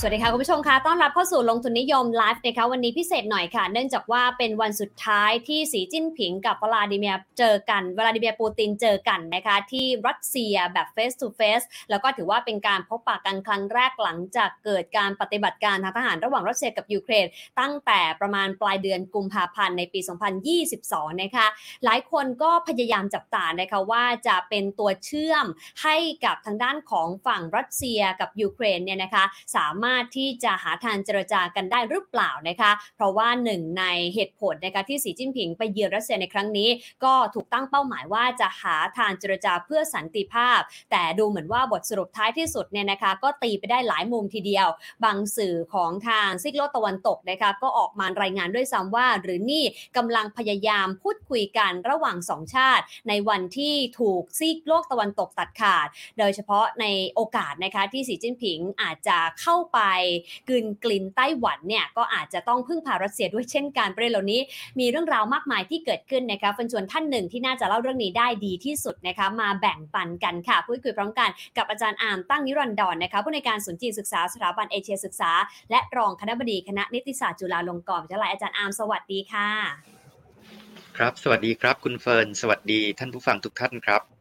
สวัสดีค่ะ คุณผู้ชมคะต้อนรับเข้าสู่ลงทุนนิยมไลฟ์นะคะวันนี้พิเศษหน่อยค่ะ เนื่องจากว่าเป็นวันสุดท้ายที่สีจิ้นผิงกับวลาดิเมียเจอกันวลาดิเมียปูตินเจอกันนะคะที่รัสเซียแบบ face to face แล้วก็ถือว่าเป็นการพบปะกันครั้งแรกหลังจากเกิดการปฏิบัติการทางทหารระหว่างรัสเซียกับยูเครน ตั้งแต่ประมาณปลายเดือนกุมภาพันธ์ในปี 2022 นะคะหลายคนก็พยายามจับตานะคะว่าจะเป็นตัวเชื่อมให้กับทางด้านของฝั่งรัสเซียกับยูเครนเนี่ยนะคะสามารถารถที่จะหาทางเจรจากันได้หรือเปล่านะคะ เพราะว่าหนึ่งในเหตุผลนะคะที่สีจิ้นผิงไปเยือนรัสเซียในครั้งนี้ ก็ถูกตั้งเป้าหมายว่าจะหาทางเจรจาเพื่อสันติภาพ แต่ดูเหมือนว่าบทสรุปท้ายที่สุดเนี่ยนะคะ ก็ตีไปได้หลายมุมทีเดียว บางสื่อของทางซีกโลกตะวันตกนะคะก็ออกมารายงานด้วยซ้ำว่า หรือนี่กำลังพยายามพูดคุยกันระหว่างสองชาติ ในวันที่ถูกซีกโลกตะวันตกตัดขาด โดยเฉพาะในโอกาสนะคะที่สีจิ้นผิงอาจจะเข้าไปกลืนกลิ่นไต้หวันเนี่ยก็อาจจะต้องพึ่งพารัสเซียด้วยเช่นกันประเด็นเหล่านี้ มีเรื่องราวมากมายที่เกิดขึ้นนะคะเฟิร์นชวนท่านหนึ่งที่น่าจะเล่าเรื่องนี้ได้ดีที่สุดนะคะมาแบ่งปันกันค่ะพูดคุยพร้อมกันกับอาจารย์อาร์มตั้งนิรันดรนะคะผู้อำนวยการศูนย์จีนศึกษาสถาบันเอเชียศึกษา และรองคณบดีคณะนิติศาสตร์จุฬาลงกรณ์วิทยาลัยอาจารย์อาร์มสวัสดีค่ะ ครับ สวัสดีครับ คุณเฟิร์น สวัสดีท่านผู้ฟังทุกท่านครับ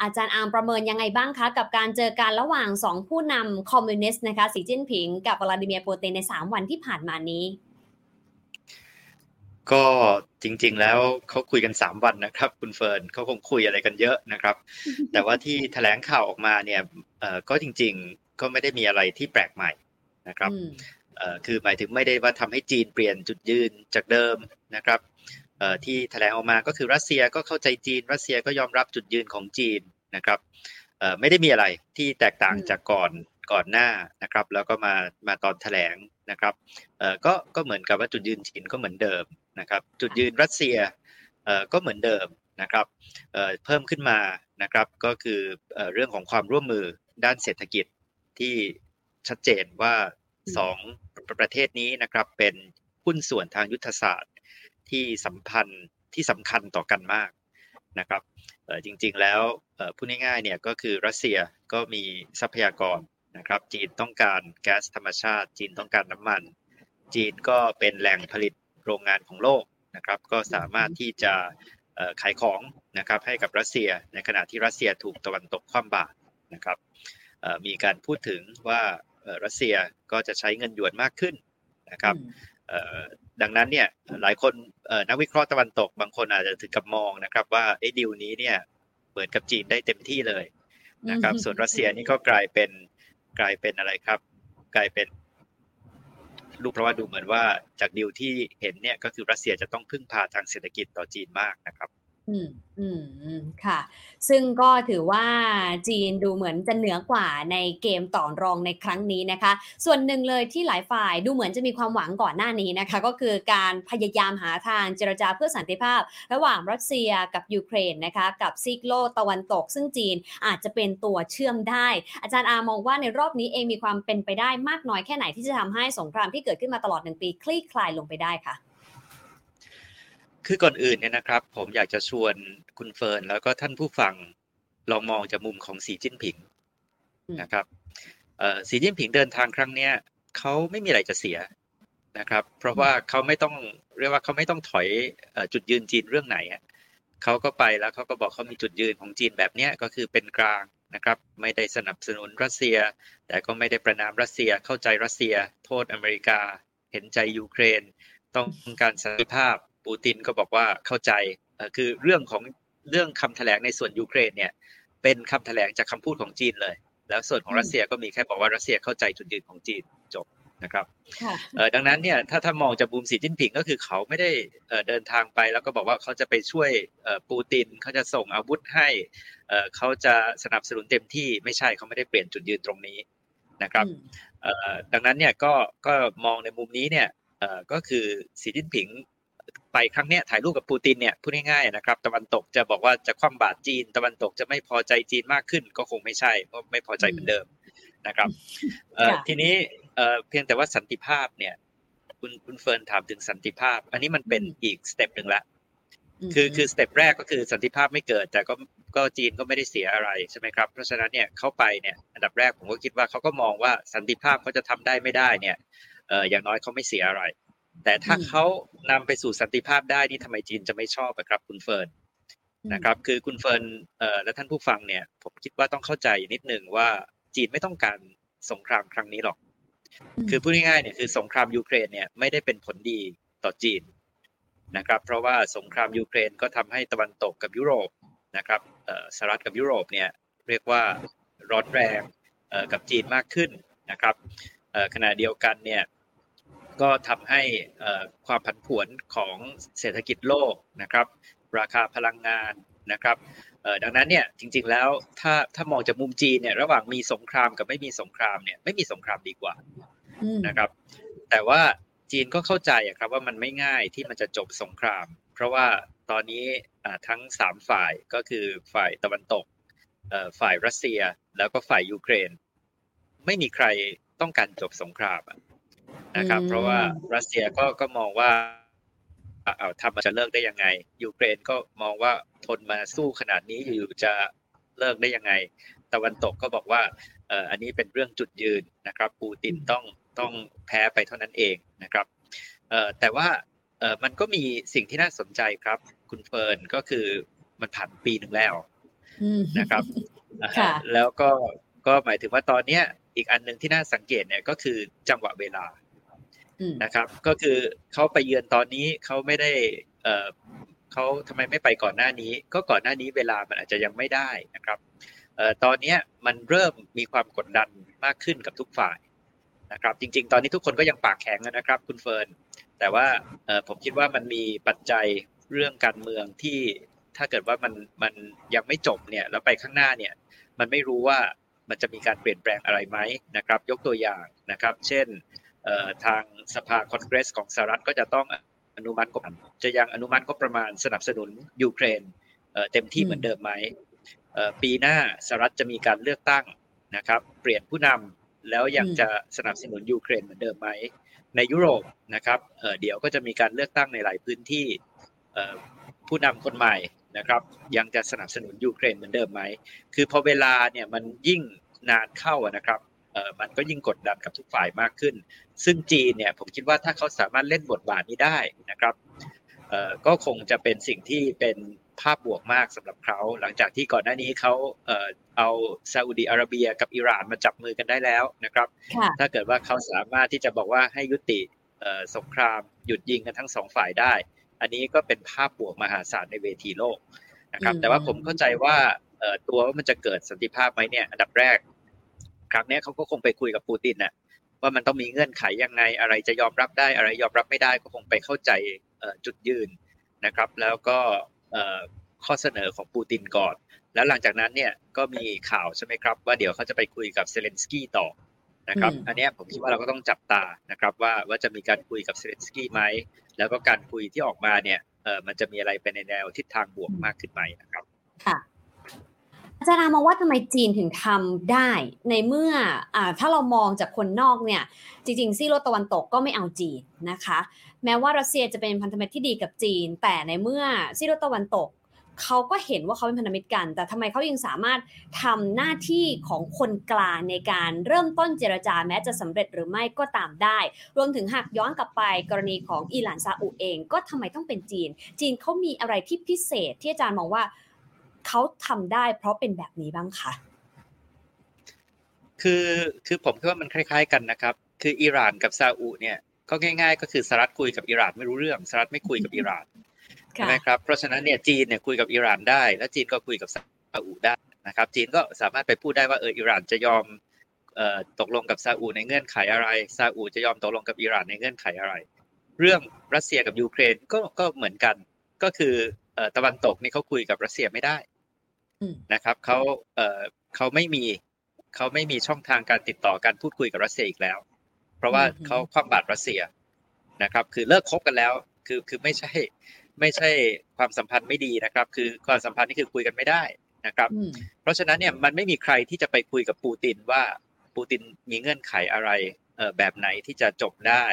อาจารย์อาร์มประเมินยังไงบ้างคะ กับการเจอกันระหว่างสองผู้นำคอมมิวนิสต์นะคะสีจิ้นผิงกับวลาดิเมียร์ปูตินใน 3 วันที่ผ่านมานี้ ก็จริง ๆ แล้วเขาคุยกัน 3 วันนะครับ คุณเฟิร์นเขาคงคุยอะไรกันเยอะนะครับ แต่ว่าที่แถลงข่าวออกมาเนี่ยก็จริง ๆ ก็ไม่ได้มีอะไรที่แปลกใหม่นะครับคือหมายถึงไม่ได้ว่าทำให้จีนเปลี่ยนจุดยืนจากเดิมนะครับ ที่แถลงออกมาก็คือรัสเซียก็เข้าใจจีน รัสเซียก็ยอมรับจุดยืนของจีนนะครับไม่ได้มีอะไรที่แตกต่างจากก่อนก่อนหน้านะครับ แล้วก็มามาตอนแถลงนะครับก็ก็เหมือนกับว่าจุดยืนจีนก็เหมือนเดิมนะครับ จุดยืนรัสเซียก็เหมือนเดิมนะครับเพิ่มขึ้นมานะครับก็คือเรื่องของความร่วมมือด้านเศรษฐกิจที่ชัดเจนว่าสองประเทศนี้นะครับเป็นหุ้นส่วนทางยุทธศาสตร์ ที่สัมพันธ์ที่สำคัญต่อกันมากนะครับจริงๆแล้วพูดง่ายๆเนี่ยก็คือรัสเซียก็มีทรัพยากรนะครับ จีนต้องการแก๊สธรรมชาติ จีนต้องการน้ำมัน จีนก็เป็นแหล่งผลิตโรงงานของโลกนะครับ ก็สามารถที่จะขายของนะครับให้กับรัสเซียในขณะที่รัสเซียถูกตะวันตกคว่ำบาตรนะครับมีการพูดถึงว่ารัสเซียก็จะใช้เงินหยวนมากขึ้นนะครับ ดังนั้นเนี่ยหลายคนนักวิเคราะห์ตะวันตก บางคนอาจจะถึงกับมองนะครับว่าไอ้ดิวนี้เนี่ยเหมือนกับจีนได้เต็มที่เลยนะครับ ส่วนรัสเซียนี่ก็กลายเป็นกลายเป็นอะไรครับ กลายเป็นรูปเพราะว่าดูเหมือนว่าจากดิวที่เห็นเนี่ยก็คือรัสเซียจะต้องพึ่งพาทางเศรษฐกิจต่อจีนมากนะครับ อืมอืมค่ะ ซึ่งก็ถือว่าจีนดูเหมือนจะเหนือกว่าในเกมต่อรองในครั้งนี้นะคะ ส่วนหนึ่งเลยที่หลายฝ่ายดูเหมือนจะมีความหวังก่อนหน้านี้นะคะ ก็คือการพยายามหาทางเจรจาเพื่อสันติภาพ ระหว่างรัสเซียกับยูเครนนะคะ กับซีกโลตะวันตก ซึ่งจีนอาจจะเป็นตัวเชื่อมได้ อาจารย์อามองว่าในรอบนี้เองมีความเป็นไปได้มากน้อยแค่ไหนที่จะทำให้สงครามที่เกิดขึ้นมาตลอดหนึ่งปีคลี่คลายลงไปได้ค่ะ คือก่อนอื่นเนี่ยนะครับ ผมอยากจะชวนคุณเฟิร์นแล้วก็ท่านผู้ฟังลองมองจากมุมของสีจิ้นผิงนะครับสีจิ้นผิงเดินทางครั้งเนี้ยเขาไม่มีอะไรจะเสียนะครับ เพราะว่าเขาไม่ต้องเรียกว่าเขาไม่ต้องถอยจุดยืนจีนเรื่องไหนเขาก็ไปแล้วเขาก็บอกเขามีจุดยืนของจีนแบบเนี้ยก็คือเป็นกลางนะครับ ไม่ได้สนับสนุนรัสเซีย แต่ก็ไม่ได้ประนามรัสเซียเข้าใจรัสเซีย โทษอเมริกา เห็นใจยูเครน ต้องการสันติภาพ ปูตินก็บอกว่าเข้าใจคือเรื่องของเรื่องคำแถลงในส่วนยูเครนเนี่ย เป็นคำแถลงจากคำพูดของจีนเลย แล้วส่วนของรัสเซียก็มีแค่บอกว่ารัสเซียเข้าใจจุดยืนของจีนจบนะครับดังนั้นเนี่ยถ้าถ้ามองจากบูมสีจิ้นผิงก็คือเขาไม่ได้เดินทางไป แล้วก็บอกว่าเขาจะไปช่วยปูตินเขาจะส่งอาวุธให้เขาจะสนับสนุนเต็มที่ไม่ใช่เขาไม่ได้เปลี่ยนจุดยืนตรงนี้นะครับดังนั้นเนี่ยก็ก็มองในมุมนี้เนี่ยก็คือสีจิ้นผิง ไปครั้งนี้ถ่ายรูปกับปูตินเนี่ยพูดง่ายๆนะครับตะวันตกจะบอกว่าจะคว่ำบาตรจีน ตะวันตกจะไม่พอใจจีนมากขึ้น ก็คงไม่ใช่เพราะไม่พอใจเหมือนเดิมนะครับทีนี้เพียงแต่ว่าสันติภาพเนี่ยคุณคุณเฟิร์นถามถึงสันติภาพ อันนี้มันเป็นอืมอีก step หนึ่งละคือคือ step แรกก็คือสันติภาพไม่เกิด แต่ก็ก็จีนก็ไม่ได้เสียอะไรใช่ไหมครับเพราะฉะนั้นเนี่ยเข้าไปเนี่ยอันดับแรกผมก็คิดว่าเขาก็มองว่าสันติภาพเขาจะทำได้ไม่ได้เนี่ยเอออย่างน้อยเขาไม่เสียอะไร แต่ถ้าอืมเขานำไปสู่สันติภาพได้นี่ทำไมจีนจะไม่ชอบอะครับ คุณเฟิร์นนะครับคือคุณเฟิร์นเอ่อและท่านผู้ฟังเนี่ย ผมคิดว่าต้องเข้าใจนิดหนึ่งว่าจีนไม่ต้องการสงครามครั้งนี้หรอกมคือพูดง่ายๆเนี่ยคือสงครามยูเครนเนี่ยไม่ได้เป็นผลดีต่อจีนนะครับ เพราะว่าสงครามยูเครนก็ทำให้ตะวันตกกับยุโรปนะครับเอ่อสหรัฐกับยุโรปเนี่ยเรียกว่าร้อนแรงเอ่อกับจีนมากขึ้นนะครับเอ่อขณะเดียวกันเนี่ย ก็ทำให้เอ่อความผันผวนของเศรษฐกิจโลกนะครับ ราคาพลังงานนะครับเอ่อดังนั้นเนี่ยจริงๆแล้วถ้าถ้ามองจากมุมจีนเนี่ยระหว่างมีสงครามกับไม่มีสงครามเนี่ยไม่มีสงครามดีกว่าอืมนะครับ แต่ว่าจีนก็เข้าใจอะครับว่ามันไม่ง่ายที่มันจะจบสงคราม เพราะว่าตอนนี้อ่าทั้งสามฝ่ายก็คือฝ่ายตะวันตกเอ่อฝ่ายรัสเซียแล้วก็ฝ่ายยูเครน ไม่มีใครต้องการจบสงครามอะ นะครับ เพราะว่ารัสเซียก็ก็มองว่าอะเอาทำมันจะเลิกได้ยังไง ยูเครนก็มองว่าทนมาสู้ขนาดนี้อยู่ๆจะเลิกได้ยังไง ตะวันตกก็บอกว่าเอ่ออันนี้เป็นเรื่องจุดยืนนะครับ ปูตินต้องต้องแพ้ไปเท่านั้นเองนะครับเอ่อแต่ว่าเอ่อมันก็มีสิ่งที่น่าสนใจครับ คุณเฟิร์นก็คือมันผ่านปีหนึ่งแล้วอืมนะครับค่ะแล้วก็ก็หมายถึงว่าตอนเนี้ยอีกอันหนึ่งที่น่าสังเกตเนี่ยก็คือจังหวะเวลาอืม นะครับ ก็คือเขาไปเยือนตอนนี้เขาไม่ได้เอ่อเขาทำไมไม่ไปก่อนหน้านี้ ก็ก่อนหน้านี้เวลามันอาจจะยังไม่ได้นะครับเอ่อตอนนี้มันเริ่มมีความกดดันมากขึ้นกับทุกฝ่ายนะครับ จริง ๆ ตอนนี้ทุกคนก็ยังปากแข็งนะครับ คุณเฟิร์นแต่ว่าเอ่อผมคิดว่ามันมีปัจจัยเรื่องการเมืองที่ถ้าเกิดว่ามันมันยังไม่จบเนี่ยแล้วไปข้างหน้าเนี่ยมันไม่รู้ว่ามันจะมีการเปลี่ยนแปลงอะไรไหมนะครับ ยกตัวอย่างนะครับ เช่น ทางสภาคอนเกรสของสหรัฐก็จะต้องอนุมัติงบจะยังอนุมัติก็ประมาณสนับสนุนยูเครนเต็มที่เหมือนเดิมไหมปีหน้าสหรัฐจะมีการเลือกตั้งนะครับ เปลี่ยนผู้นำแล้วยังจะสนับสนุนยูเครนเหมือนเดิมไหมในยุโรปนะครับเเดี๋ยวก็จะมีการเลือกตั้งในหลายพื้นที่ผู้นำคนใหม่นะครับ ยังจะสนับสนุนยูเครนเหมือนเดิมไหมคือพอเวลาเนี่ยมันยิ่งนานเข้านะครับ มันก็ยิ่งกดดันกับทุกฝ่ายมากขึ้น ซึ่งจีนเนี่ยผมคิดว่าถ้าเขาสามารถเล่นบทบาทนี้ได้นะครับเอ่อก็คงจะเป็นสิ่งที่เป็นภาพบวกมากสำหรับเขา หลังจากที่ก่อนหน้านี้เขาเอ่อเอาซาอุดีอาระเบียกับอิหร่านมาจับมือกันได้แล้วนะครับค่ะถ้าเกิดว่าเขาสามารถที่จะบอกว่าให้ยุติเอ่อสงครามหยุดยิงกันทั้งสองฝ่ายได้ อันนี้ก็เป็นภาพบวกมหาศาลในเวทีโลกนะครับอืมแต่ว่าผมเข้าใจว่าเอ่อตัวว่ามันจะเกิดสันติภาพไหมเนี่ยอันดับแรก ครั้งเนี้ยเขาก็คงไปคุยกับปูตินน่ะว่ามันต้องมีเงื่อนไขยังไงอะไรจะยอมรับได้อะไรยอมรับไม่ได้ก็คงไปเข้าใจเอ่อจุดยืนนะครับ แล้วก็เอ่อข้อเสนอของปูตินก่อน แล้วหลังจากนั้นเนี่ยก็มีข่าวใช่ไหมครับ ว่าเดี๋ยวเขาจะไปคุยกับเซเลนสกี้ต่อนะครับอืมอันเนี้ยผมคิดว่าเราก็ต้องจับตานะครับ ว่าว่าจะมีการคุยกับเซเลนสกี้ไหมแล้วก็การคุยที่ออกมาเนี่ยเออมันจะมีอะไรเป็นในแนวทิศทางบวกมากขึ้นไหมนะครับ ค่ะ อาจารย์มองว่าทำไมจีนถึงทำได้ในเมื่ออถ้าเรามองจากคนนอกเนี่ยจริงๆซีกโลกตะวันตกก็ไม่เอาจีนนะคะ แม้ว่ารัสเซียจะเป็นพันธมิตรที่ดีกับจีน แต่ในเมื่อซีโรตะวันตกเขาก็เห็นว่าเขาเป็นพันธมิตรกัน แต่ทำไมเขายังสามารถทำหน้าที่ของคนกลางในการเริ่มต้นเจรจาแม้จะสำเร็จหรือไม่ก็ตามได้ รวมถึงหากย้อนกลับไปกรณีของอิหร่านซาอุเอง ก็ทำไมต้องเป็นจีน จีนเขามีอะไรที่พิเศษที่อาจารย์มองว่า เขาทำได้เพราะเป็นแบบนี้บ้างคะคือคือผมคิดว่ามันคล้าย ๆ กันนะครับ คืออิหร่านกับซาอุเนี่ยก็ง่าย ๆ ก็คือสหรัฐคุยกับอิหร่านไม่รู้เรื่องสหรัฐไม่คุยกับอิหร่านใช่ไหมครับเพราะฉะนั้นเนี่ยจีนเนี่ยคุยกับอิหร่านได้ และจีนก็คุยกับซาอุได้นะครับ จีนก็สามารถไปพูดได้ว่าเอออิหร่านจะยอมเอ่อตกลงกับซาอุในเงื่อนไขอะไรซาอุจะยอมตกลงกับอิหร่านในเงื่อนไขอะไร เรื่องรัสเซียกับยูเครนก็ก็เหมือนกัน ก็คือเอ่อตะวันตกนี่เขาคุยกับรัสเซียไม่ได้อืม นะครับเขาเอ่อเขาไม่มีเขาไม่มีช่องทางการติดต่อการพูดคุยกับรัสเซียอีกแล้ว เพราะว่าอืมเขาคว่ำบาตรรัสเซียนะครับ คือเลิกคบกันแล้ว คือคือไม่ใช่ไม่ใช่ความสัมพันธ์ไม่ดีนะครับ คือความสัมพันธ์นี่คือคุยกันไม่ได้นะครับอืมเพราะฉะนั้นเนี่ยมันไม่มีใครที่จะไปคุยกับปูตินว่าปูตินมีเงื่อนไขอะไรเอ่อแบบไหนที่จะจบได้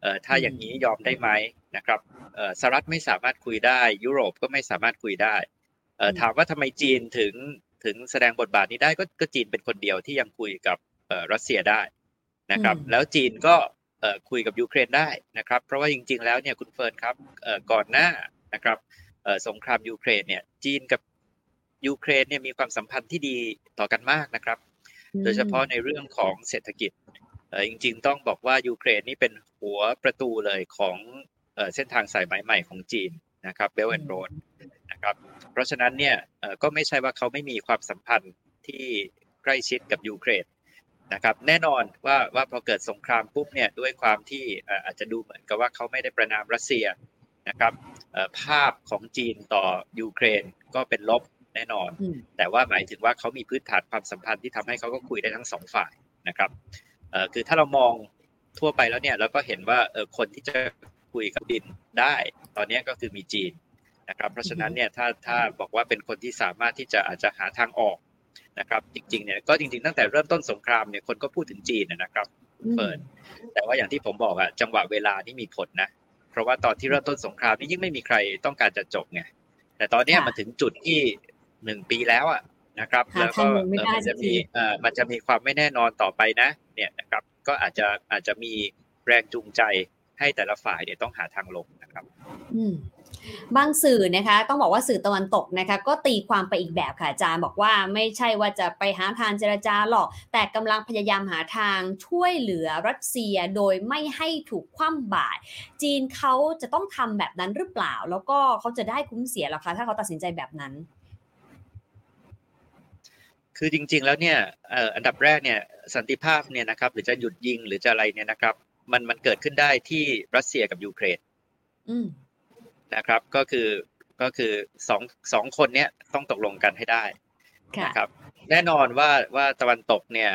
เอ่อถ้าอย่างนี้ยอมได้ไหมนะครับเอ่อสหรัฐไม่สามารถคุยได้ ยุโรปก็ไม่สามารถคุยได้เอ่อ ถามว่าทำไมจีนถึงถึงแสดงบทบาทนี้ได้ก็ก็จีนเป็นคนเดียวที่ยังคุยกับเอ่อรัสเซียได้นะครับ แล้วจีนก็เอ่อคุยกับยูเครนได้นะครับ เพราะว่าจริง ๆ แล้วเนี่ยคุณเฟิร์นครับเอ่อก่อนหน้านะครับเอ่อสงครามยูเครนเนี่ยจีนกับยูเครนเนี่ยมีความสัมพันธ์ที่ดีต่อกันมากนะครับ โดยเฉพาะในเรื่องของเศรษฐกิจเออจริง ๆ ต้องบอกว่ายูเครนนี่เป็นหัวประตูเลยของเออเส้นทางสายไหมใหม่ของจีนนะครับเบลแอนด์โรด นะครับ เพราะฉะนั้นเนี่ยเออก็ไม่ใช่ว่าเขาไม่มีความสัมพันธ์ที่ใกล้ชิดกับยูเครนนะครับแน่นอนว่าว่าพอเกิดสงครามปุ๊บเนี่ยด้วยความที่อาจจะดูเหมือนกับว่าเขาไม่ได้ประนามรัสเซียนะครับภาพของจีนต่อยูเครนก็เป็นลบแน่นอน แต่ว่าหมายถึงว่าเขามีพื้นฐานความสัมพันธ์ที่ทำให้เขาก็คุยได้ทั้งสองฝ่ายนะครับเอ่อคือถ้าเรามองทั่วไปแล้วเนี่ยเราก็เห็นว่าเออคนที่จะคุยกับดินได้ ตอนนี้ก็คือมีจีน นะครับเพราะฉะนั้นเนี่ยถ้าถ้าบอกว่าเป็นคนที่สามารถที่จะอาจจะหาทางออกนะครับจริงๆเนี่ยก็จริงๆตั้งแต่เริ่มต้นสงครามเนี่ยคนก็พูดถึงจีนนะครับเปิดแต่ว่าอย่างที่ผมบอกอะจังหวะเวลานี่มีผลนะเพราะว่าตอนที่เริ่มต้นสงครามนี่ยิ่งไม่มีใครต้องการจะจบไงแต่ตอนนี้มาถึงจุดที่หนึ่งปีแล้วอะนะครับแล้วก็มันจะมีเอ่อมันจะมีความไม่แน่นอนต่อไปนะ เนี่ยนะครับก็อาจจะอาจจะมีแรงจูงใจให้แต่ละฝ่ายเนี่ยต้องหาทางลงนะครับ อืม บางสื่อนะคะ ต้องบอกว่าสื่อตะวันตกนะคะ ก็ตีความไปอีกแบบค่ะอาจารย์บอกว่าไม่ใช่ว่าจะไปหาทางเจรจาหรอก แต่กำลังพยายามหาทางช่วยเหลือรัสเซียโดยไม่ให้ถูกคว่ำบาตรจีนเขาจะต้องทำแบบนั้นหรือเปล่า แล้วก็เขาจะได้คุ้มเสียหรอคะถ้าเขาตัดสินใจแบบนั้น คือจริง ๆ แล้วเนี่ยอันดับแรกเนี่ยสันติภาพเนี่ยนะครับหรือจะหยุดยิงหรือจะอะไรเนี่ยนะครับ มันมันเกิดขึ้นได้ที่รัสเซียกับยูเครน นะครับ ก็คือก็คือสองสองคนเนี้ยต้องตกลงกันให้ได้นะครับ แน่นอนว่าว่าตะวันตกเนี่ย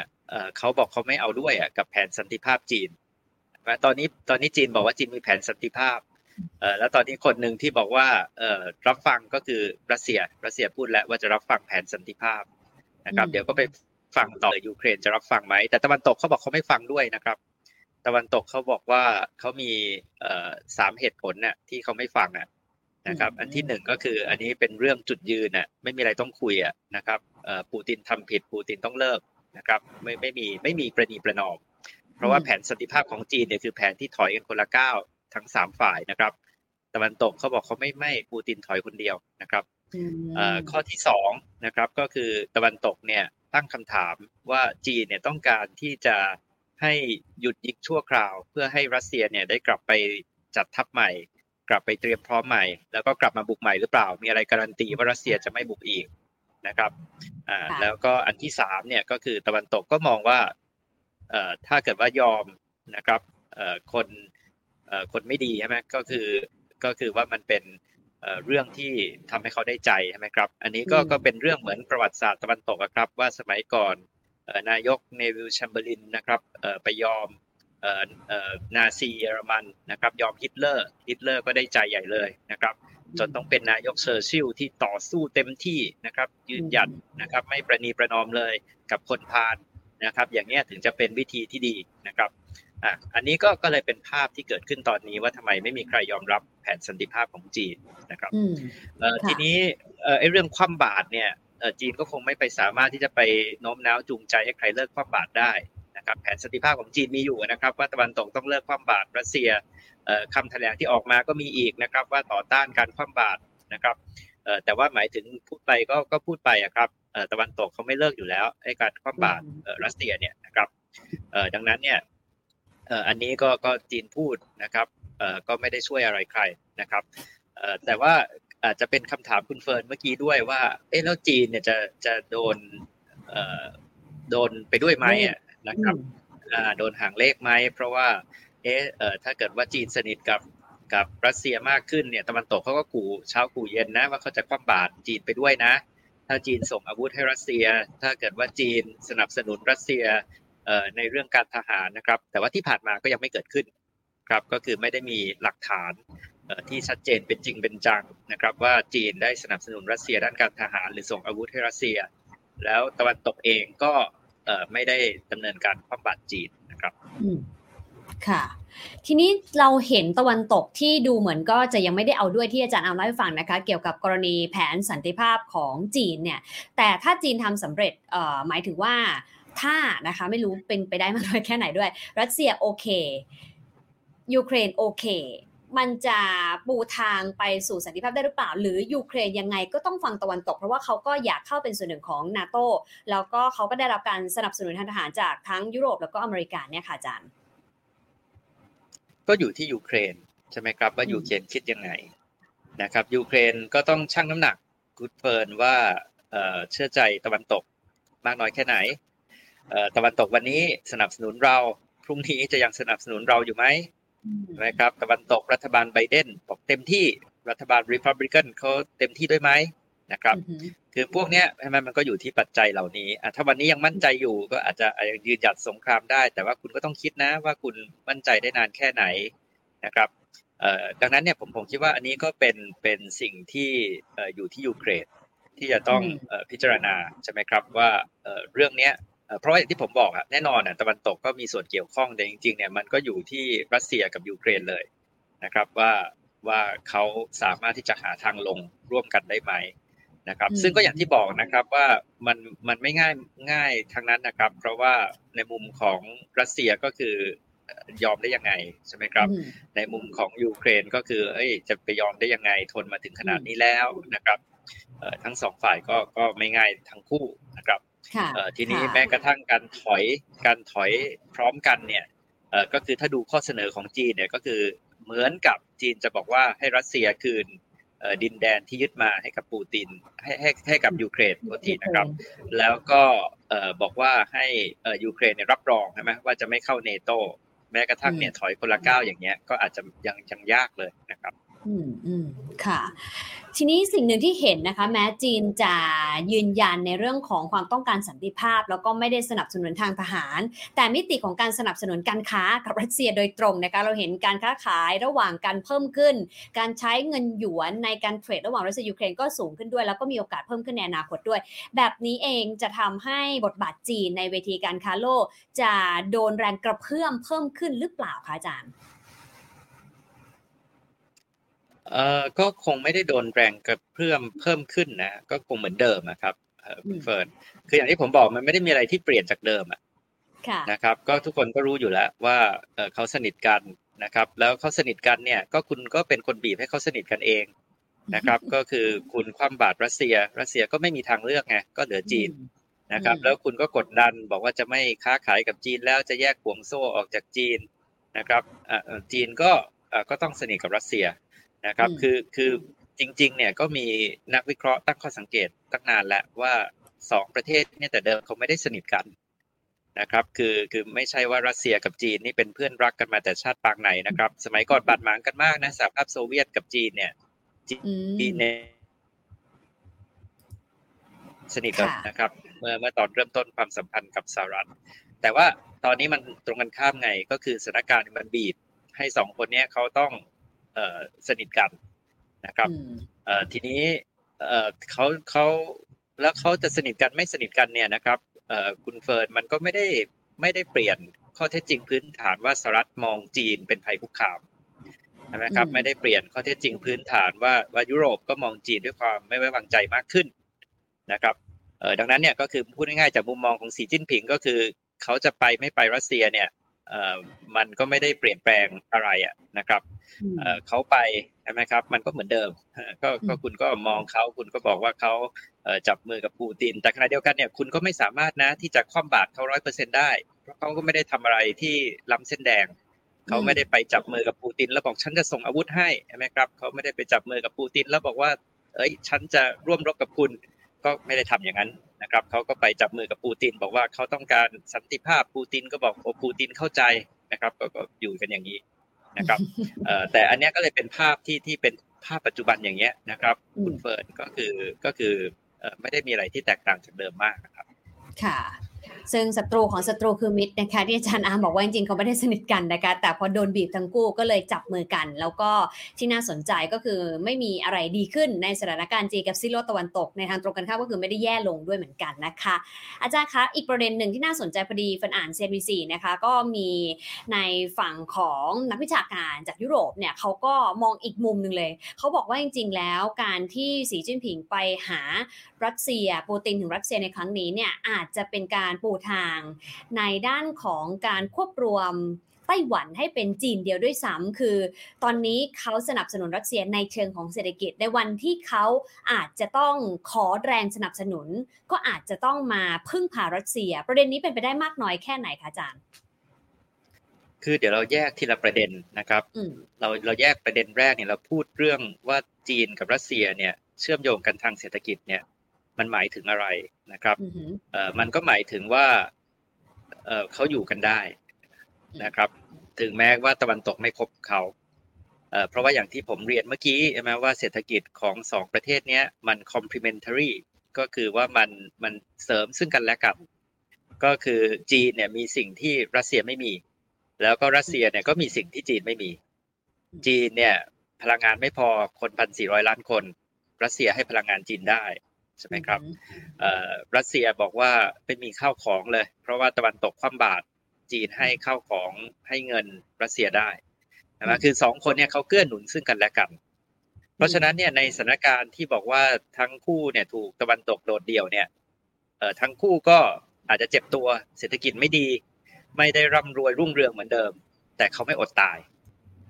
เขาบอกเขาไม่เอาด้วยอะกับแผนสันติภาพจีนตอนนี้ตอนนี้จีนบอกว่าจีนมีแผนสันติภาพแล้วตอนนี้คนหนึ่งที่บอกว่ารับฟังก็คือรัสเซียรัสเซียพูดแล้วว่าจะรับฟังแผนสันติภาพนะครับ เดี๋ยวก็ไปฟังต่อยูเครนจะรับฟังไหมแต่ตะวันตกเขาบอกเขาไม่ฟังด้วยนะครับ ตะวันตกเขาบอกว่าเขามีสามเหตุผลเนี่ยที่เขาไม่ฟังนะครับ อันที่หนึ่งก็คืออันนี้เป็นเรื่องจุดยืนน่ะไม่มีอะไรต้องคุยอะนะครับปูตินทำผิดปูตินต้องเลิกนะครับ ไม่ไม่มีไม่มีประนีประนอม เพราะว่าแผนสันติภาพของจีนเนี่ยคือแผนที่ถอยกันคนละก้าวทั้งสามฝ่ายนะครับ ตะวันตกเขาบอกเขาไม่ไม่ปูตินถอยคนเดียวนะครับข้อที่สองนะครับก็คือตะวันตกเนี่ยตั้งคำถามว่าจีนเนี่ยต้องการที่จะ ให้หยุดยิงชั่วคราว เพื่อให้รัสเซียเนี่ยได้กลับไปจัดทัพใหม่ กลับไปเตรียมพร้อมใหม่ แล้วก็กลับมาบุกใหม่หรือเปล่า มีอะไรการันตีว่ารัสเซียจะไม่บุกอีกนะครับอ่าแล้วก็อันที่สามเนี่ยก็คือตะวันตกก็มองว่าเอ่อถ้าเกิดว่ายอมนะครับเอ่อคนเอ่อคนไม่ดีใช่ไหมก็คือก็คือว่ามันเป็นเรื่องที่ทำให้เขาได้ใจใช่ไหมครับ อันนี้ก็ก็เป็นเรื่องเหมือนประวัติศาสตร์ตะวันตกครับว่าสมัยก่อน นายกเนวิลแชมเบอร์ลินนะครับไปยอมนาซีเยอรมันนะครับ ยอมฮิตเลอร์ฮิตเลอร์ก็ได้ใจใหญ่เลยนะครับ จนต้องเป็นนายกเซอร์ซิลที่ต่อสู้เต็มที่นะครับ ยืนหยัดนะครับ ไม่ประนีประนอมเลยกับคนพาลนะครับ อย่างนี้ถึงจะเป็นวิธีที่ดีนะครับอะอันนี้ก็ก็เลยเป็นภาพที่เกิดขึ้นตอนนี้ว่าทำไมไม่มีใครยอมรับแผนสันติภาพของจีนนะครับเอ่อทีนี้เอ่อไอ้เรื่องคว่ำบาตรเนี่ยเอ่อ จีนก็คงไม่ไปสามารถที่จะไปโน้มน้าวจูงใจให้ใครเลิกคว่ำบาตรได้นะครับแผนสันติภาพของจีนมีอยู่นะครับ ว่าตะวันตกต้องเลิกคว่ำบาตรรัสเซียเอ่อคำแถลงที่ออกมาก็มีอีกนะครับ ว่าต่อต้านการคว่ำบาตรนะครับแต่ว่าหมายถึงพูดไปก็ก็พูดไปอะครับตะวันตกเขาไม่เลิกอยู่แล้วไอ้การคว่ำบาตรรัสเซียเนี่ยนะครับดังนั้นเนี่ยอันนี้ก็ก็จีนพูดนะครับก็ไม่ได้ช่วยอะไรใครนะครับแต่ว่า อาจจะเป็นคำถามคุณเฟิร์นเมื่อกี้ด้วยว่า เอ๊ะแล้วจีนเนี่ยจะจะโดนโดนไปด้วยไหมนะครับโดนห่างเลขไหมเพราะว่าเอ๊ะถ้าเกิดว่าจีนสนิทกับกับรัสเซียมากขึ้นเนี่ยตะวันตกเขาก็ขู่เช้าขู่เย็นนะว่าเขาจะคว่ำบาตรจีนไปด้วยนะ ถ้าจีนส่งอาวุธให้รัสเซีย ถ้าเกิดว่าจีนสนับสนุนรัสเซียในเรื่องการทหารนะครับ แต่ว่าที่ผ่านมาก็ยังไม่เกิดขึ้นครับก็คือไม่ได้มีหลักฐาน ที่ชัดเจนเป็นจริงเป็นจังนะครับ ว่าจีนได้สนับสนุนรัสเซียด้านการทหาร หรือส่งอาวุธให้รัสเซีย แล้วตะวันตกเองก็ไม่ได้ดำเนินการคว่ำบาตรจีนนะครับค่ะ ทีนี้เราเห็นตะวันตกที่ดูเหมือนก็จะยังไม่ได้เอาด้วยที่อาจารย์เอาเล่าให้ฟังนะคะ เกี่ยวกับกรณีแผนสันติภาพของจีนเนี่ย แต่ถ้าจีนทำสำเร็จหมายถึงว่าถ้านะคะไม่รู้เป็นไปได้มากน้อยแค่ไหนด้วย รัสเซียโอเคยูเครนโอเค มันจะปูทางไปสู่สันติภาพได้หรือเปล่า หรือยูเครนยังไงก็ต้องฟังตะวันตก เพราะว่าเขาก็อยากเข้าเป็นส่วนหนึ่งของนาโตแล้วก็เขาก็ได้รับการสนับสนุนทางทหารจากทั้งยุโรปแล้วก็อเมริกาเนี่ยค่ะอาจารย์ ก็อยู่ที่ยูเครนใช่ไหมครับว่ายูเครนคิดยังไงนะครับยูเครนก็ต้องชั่งน้ำหนักกูดเฟิร์นว่าเชื่อใจตะวันตกมากน้อยแค่ไหนตะวันตกวันนี้สนับสนุนเราพรุ่งนี้จะยังสนับสนุนเราอยู่ไหม นะครับตะวันตกรัฐบาลไบเดนบอกเต็มที่รัฐบาลริพับลิกันเขาเต็มที่ด้วยไหมนะครับคือพวกเนี้ยใช่ไหมมันก็อยู่ที่ปัจจัยเหล่านี้ถ้าวันนี้ยังมั่นใจอยู่ก็อาจจะยืนหยัดสงครามได้ แต่ว่าคุณก็ต้องคิดนะว่าคุณมั่นใจได้นานแค่ไหนนะครับดังนั้นเนี่ยผมผมคิดว่าอันนี้ก็เป็นเป็นสิ่งที่อยู่ที่ยูเครนที่จะต้องพิจารณาใช่ไหมครับว่าเรื่องเนี้ย เพราะอย่างที่ผมบอกอะแน่นอนอะตะวันตกก็มีส่วนเกี่ยวข้องแต่จริงๆเนี่ยมันก็อยู่ที่รัสเซียกับยูเครนเลยนะครับว่าว่าเขาสามารถที่จะหาทางลงร่วมกันได้ไหมนะครับ ซึ่งก็อย่างที่บอกนะครับว่ามันมันไม่ง่ายง่ายทั้งนั้นนะครับ เพราะว่าในมุมของรัสเซียก็คือยอมได้ยังไงใช่ไหมครับ ในมุมของยูเครนก็คือเอ้ยจะไปยอมได้ยังไงทนมาถึงขนาดนี้แล้วนะครับทั้งสองฝ่ายก็ก็ไม่ง่ายทั้งคู่นะครับ ทีนี้แม้กระทั่งการถอยการถอยพร้อมกันเนี่ยก็คือถ้าดูข้อเสนอของจีนเนี่ยก็คือเหมือนกับจีนจะบอกว่าให้รัสเซียคืนดินแดนที่ยึดมาให้กับปูตินให้ให้ให้กับยูเครนโทษทีนะครับ แล้วก็บอกว่าให้ยูเครนเนี่ยรับรองใช่ไหมว่าจะไม่เข้าเนโตแม้กระทั่งเนี่ยถอยคนละก้าวอย่างเงี้ยก็อาจจะยังยังยากเลยนะครับ อืมอืมค่ะ ทีนี้สิ่งหนึ่งที่เห็นนะคะ แม้จีนจะยืนยันในเรื่องของความต้องการสันติภาพ แล้วก็ไม่ได้สนับสนุนทางทหาร แต่มิติของการสนับสนุนการค้ากับรัสเซียโดยตรงนะคะเราเห็นการค้าขายระหว่างการเพิ่มขึ้น การใช้เงินหยวนในการเทรดระหว่างรัสเซียยูเครนก็สูงขึ้นด้วย แล้วก็มีโอกาสเพิ่มขึ้นในอนาคตด้วย แบบนี้เองจะทำให้บทบาทจีนในเวทีการค้าโลก จะโดนแรงกระเพื่อมเพิ่มขึ้นหรือเปล่าคะอาจารย์ เอ่อก็คงไม่ได้โดนแรงกระเพื่อมเพิ่มขึ้นนะก็คงเหมือนเดิมนะครับคุณเฟิร์นคืออย่างที่ผมบอกมันไม่ได้มีอะไรที่เปลี่ยนจากเดิมอะนะครับ ก็ทุกคนก็รู้อยู่แล้วว่าเขาสนิทกันนะครับ แล้วเขาสนิทกันเนี่ยก็คุณก็เป็นคนบีบให้เขาสนิทกันเองนะครับ ก็คือคุณคว่ำบาตรรัสเซีย รัสเซียก็ไม่มีทางเลือกไงก็เหลือจีนนะครับ แล้วคุณก็กดดันบอกว่าจะไม่ค้าขายกับจีนแล้วจะแยกห่วงโซ่ออกจากจีนนะครับจีนก็ก็ต้องสนิทกับรัสเซีย นะครับ คือคือจริง ๆ เนี่ยก็มีนักวิเคราะห์ตั้งข้อสังเกตตั้งนานแล้วว่าสองประเทศเนี่ยแต่เดิมเขาไม่ได้สนิทกันนะครับ คือคือไม่ใช่ว่ารัสเซียกับจีนนี่เป็นเพื่อนรักกันมาแต่ชาติปางไหนนะครับ สมัยก่อนบาดหมางกันมากนะสหภาพโซเวียตกับจีนเนี่ยจีนเนี่ยสนิทกันนะครับ เมื่อเมื่อตอนเริ่มต้นความสัมพันธ์กับสหรัฐ แต่ว่าตอนนี้มันตรงกันข้ามไงก็คือสถานการณ์มันบีบให้สองคนนี้เขาต้อง สนิทกันนะครับทีนี้เขาเขาแล้วเขาจะสนิทกันไม่สนิทกันเนี่ยนะครับคุณเฟิร์นมันก็ไม่ได้ไม่ได้เปลี่ยนข้อเท็จจริงพื้นฐานว่าสหรัฐมองจีนเป็นภัยคุกคามนะครับไม่ได้เปลี่ยนข้อเท็จจริงพื้นฐานว่าว่ายุโรปก็มองจีนด้วยความไม่ไว้วางใจมากขึ้นนะครับดังนั้นเนี่ยก็คือพูดง่ายๆจากมุมมองของสีจิ้นผิงก็คือเขาจะไปไม่ไปรัสเซียเนี่ย มันก็ไม่ได้เปลี่ยนแปลงอะไรอะนะครับเขาไปใช่ไหมครับ มันก็เหมือนเดิมก็ก็คุณก็มองเขาคุณก็บอกว่าเขาจับมือกับปูติน แต่ขณะเดียวกันเนี่ยคุณก็ไม่สามารถนะที่จะคว่ำบาตรเขาร้อยเปอร์เซ็นได้เพราะเขาก็ไม่ได้ทำอะไรที่ล้ำเส้นแดงเขาไม่ได้ไปจับมือกับปูติน แล้วบอกฉันจะส่งอาวุธให้ใช่ไหมครับเขาไม่ได้ไปจับมือกับปูติน แล้วบอกว่า เอ้ย ฉันจะร่วมรบกับคุณ ก็ไม่ได้ทำอย่างนั้นนะครับเขาก็ไปจับมือกับปูติน บอกว่าเขาต้องการสันติภาพปูตินก็บอกโอ้ปูตินเข้าใจนะครับ ก็อยู่กันอย่างนี้นะครับแต่อันนี้ก็เลยเป็นภาพที่ที่เป็นภาพปัจจุบันอย่างเงี้ยนะครับคุณเฟิร์นก็คือก็คือไม่ได้มีอะไรที่แตกต่างจากเดิมมากนะครับ ค่ะ ซึ่งศัตรูของศัตรูคือมิตรนะคะที่อาจารย์อาร์มบอกว่าจริงๆเขาไม่ได้สนิทกันนะคะแต่พอโดนบีบทั้งคู่ก็เลยจับมือกัน แล้วก็ที่น่าสนใจก็คือไม่มีอะไรดีขึ้นในสถานการณ์จีกับซิโลตะวันตกในทางตรงกันข้ามก็คือไม่ได้แย่ลงด้วยเหมือนกันนะคะ อาจารย์คะอีกประเด็นหนึ่งที่น่าสนใจพอดีฟันอ่าน CNBC นะคะก็มีในฝั่งของนักวิชาการจากยุโรปเนี่ยเขาก็มองอีกมุมหนึ่งเลยเขาบอกว่าจริง ๆ แล้วการที่สีจิ้นผิงไปหารัสเซีย ปูตินถึงรัสเซียในครั้งนี้เนี่ยอาจจะเป็นการปูทางในด้านของการควบรวมไต้หวันให้เป็นจีนเดียวด้วยซ้ำคือ ตอนนี้เขาสนับสนุนรัสเซียในเชิงของเศรษฐกิจในวันที่เขาอาจจะต้องขอแรงสนับสนุน ก็อาจจะต้องมาพึ่งพารัสเซีย ประเด็นนี้เป็นไปได้มากน้อยแค่ไหนคะอาจารย์ คือเดี๋ยวเราแยกทีละประเด็นนะครับเราเราแยกประเด็นแรกเนี่ยเราพูดเรื่องว่าจีนกับรัสเซียเนี่ยเชื่อมโยงกันทางเศรษฐกิจเนี่ย มันหมายถึงอะไรนะครับอือหือเอ่อมันก็หมายถึงว่าเอ่อเขาอยู่กันได้นะครับ ถึงแม้ว่าตะวันตกไม่คบเขาเอ่อเพราะว่าอย่างที่ผมเรียนเมื่อกี้ใช่ไหมว่าเศรษฐกิจของสองประเทศเนี้ยมัน complementary ก็คือว่ามันมันเสริมซึ่งกันและกันก็คือจีนเนี่ยมีสิ่งที่รัสเซียไม่มี แล้วก็รัสเซียเนี่ยก็มีสิ่งที่จีนไม่มี จีนเนี่ยพลังงานไม่พอคนพันสี่ร้อยล้านคน รัสเซียให้พลังงานจีนได้ ใช่ไหมครับเอ่อรัสเซียบอกว่าไม่มีข้าวของเลย เพราะว่าตะวันตกคว่ำบาตรจีนให้ข้าวของให้เงินรัสเซียได้นะครัอืบมคือสองคนเนี่ยเขาเกื้อหนุนซึ่งกันและกัน เพราะฉะนั้นเนี่ยในสถานการณ์ที่บอกว่าทั้งคู่เนี่ยถูกตะวันตกโดดเดี่ยวเนี่ยเอ่อทั้งคู่ก็อาจจะเจ็บตัวเศรษฐกิจไม่ดี ไม่ได้ร่ำรวยรุ่งเรืองเหมือนเดิม แต่เขาไม่อดตาย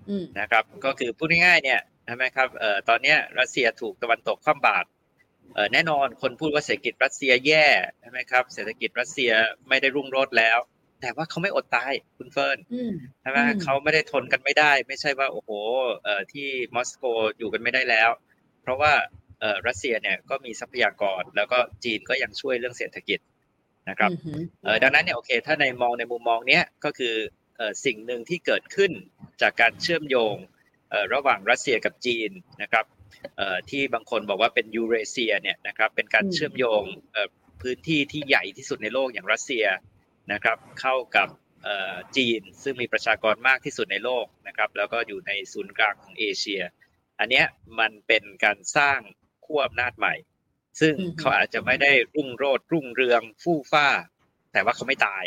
อืมนะครับ ก็คือพูดง่ายๆเนี่ยใช่ไหมครับเอ่อตอนเนี้ยรัสเซียถูกตะวันตกคว่ำบาตรเอ่อ แน่นอนคนพูดว่าเศรษฐกิจรัสเซียแย่ใช่ไหมครับ เศรษฐกิจรัสเซียไม่ได้รุ่งโรจน์แล้ว แต่ว่าเขาไม่อดตายคุณเฟิร์นอืมใช่ไหมอืมเขาไม่ได้ทนกันไม่ได้ ไม่ใช่ว่าโอ้โหเอ่อที่มอสโกอยู่กันไม่ได้แล้ว เพราะว่าเอ่อรัสเซียเนี่ยก็มีทรัพยากรแล้วก็จีนก็ยังช่วยเรื่องเศรษฐกิจนะครับอือหือเอ่อดังนั้นเนี่ยโอเค ถ้าในมองในมุมมองเนี้ยก็คือเอ่อสิ่งหนึ่งที่เกิดขึ้นจากการเชื่อมโยงเอ่อระหว่างรัสเซียกับจีนนะครับเอ่อ ที่บางคนบอกว่าเป็นยูเรเซียเนี่ยนะครับเป็นการอืมเชื่อมโยงเอ่อพื้นที่ที่ใหญ่ที่สุดในโลกอย่างรัสเซียนะครับเข้ากับเอ่อจีนซึ่งมีประชากรมากที่สุดในโลกนะครับแล้วก็อยู่ในศูนย์กลางของเอเชีย อันเนี้ยมันเป็นการสร้างขั้วอำนาจใหม่ ซึ่งอืมเขาอาจจะไม่ได้รุ่งโรจน์รุ่งเรืองฟู่ฟ้า แต่ว่าเขาไม่ตาย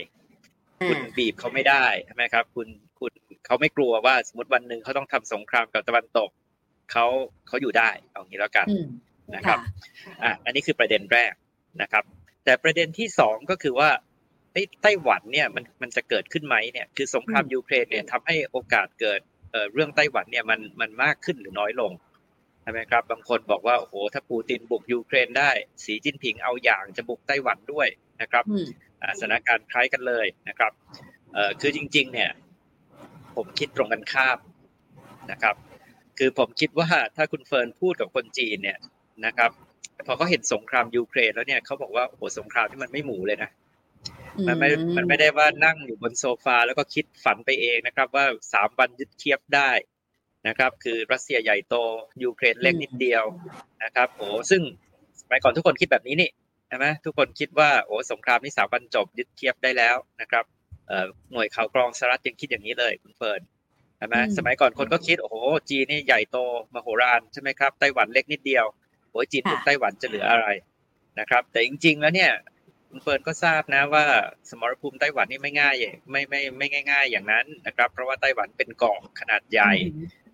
คุณอ่าบีบเขาไม่ได้ใช่ไหมครับคุณคุณเขาไม่กลัวว่าสมมติวันหนึ่งเขาต้องทำสงครามกับตะวันตก เขาเขาอยู่ได้เอางี้แล้วกันอืมนะครับค่ะอะอันนี้คือประเด็นแรกนะครับ แต่ประเด็นที่สองก็คือว่าเอ้ยไต้หวันเนี่ยมันมันจะเกิดขึ้นไหมเนี่ยคือสงครามอืมยูเครนเนี่ยทำให้โอกาสเกิดเอ่อเรื่องไต้หวันเนี่ยมันมันมากขึ้นหรือน้อยลงใช่ไหมครับบางคนบอกว่าโอ้โหถ้าปูตินบุกยูเครนได้สีจิ้นผิงเอาอย่างจะบุกไต้หวันด้วยนะครับอืมอ่าสถานการณ์คล้ายกันเลยนะครับเอ่อคือจริง ๆ เนี่ย ผมคิดตรงกันข้ามนะครับ คือผมคิดว่าถ้าคุณเฟิร์นพูดกับคนจีนเนี่ยนะครับพอเขาเห็นสงครามยูเครนแล้วเนี่ยเขาบอกว่าโอ้โหสงครามที่มันไม่หมูเลยนะมันไม่ มันไม่ได้ว่านั่งอยู่บนโซฟาแล้วก็คิดฝันไปเองนะครับ ว่าสามวันยึดเคียฟได้นะครับ คือรัสเซียใหญ่โตยูเครนเล็กนิดเดียวนะครับโอ้ซึ่งสมัยก่อนทุกคนคิดแบบนี้นี่ใช่ไหมทุกคนคิดว่าโอ้สงครามนี่สามวันจบยึดเคียบได้แล้วนะครับเอ่อหน่วยข่าวกรองสหรัฐยังคิดอย่างนี้เลยคุณเฟิร์น ใช่ไหมอืมสมัยก่อนคนก็คิดโอ้โหจีนนี่ใหญ่โตมโหฬารใช่ไหมครับไต้หวันเล็กนิดเดียวโอ้ยจีนบุกไต้หวันจะเหลืออะไรนะครับ แต่จริง ๆ แล้วเนี่ยคุณเฟิร์นก็ทราบนะว่าสมรภูมิไต้หวันนี่ไม่ง่ายไม่ไม่ไม่ง่าย ๆ อย่างนั้นนะครับ เพราะว่าไต้หวันเป็นเกาะขนาดใหญ่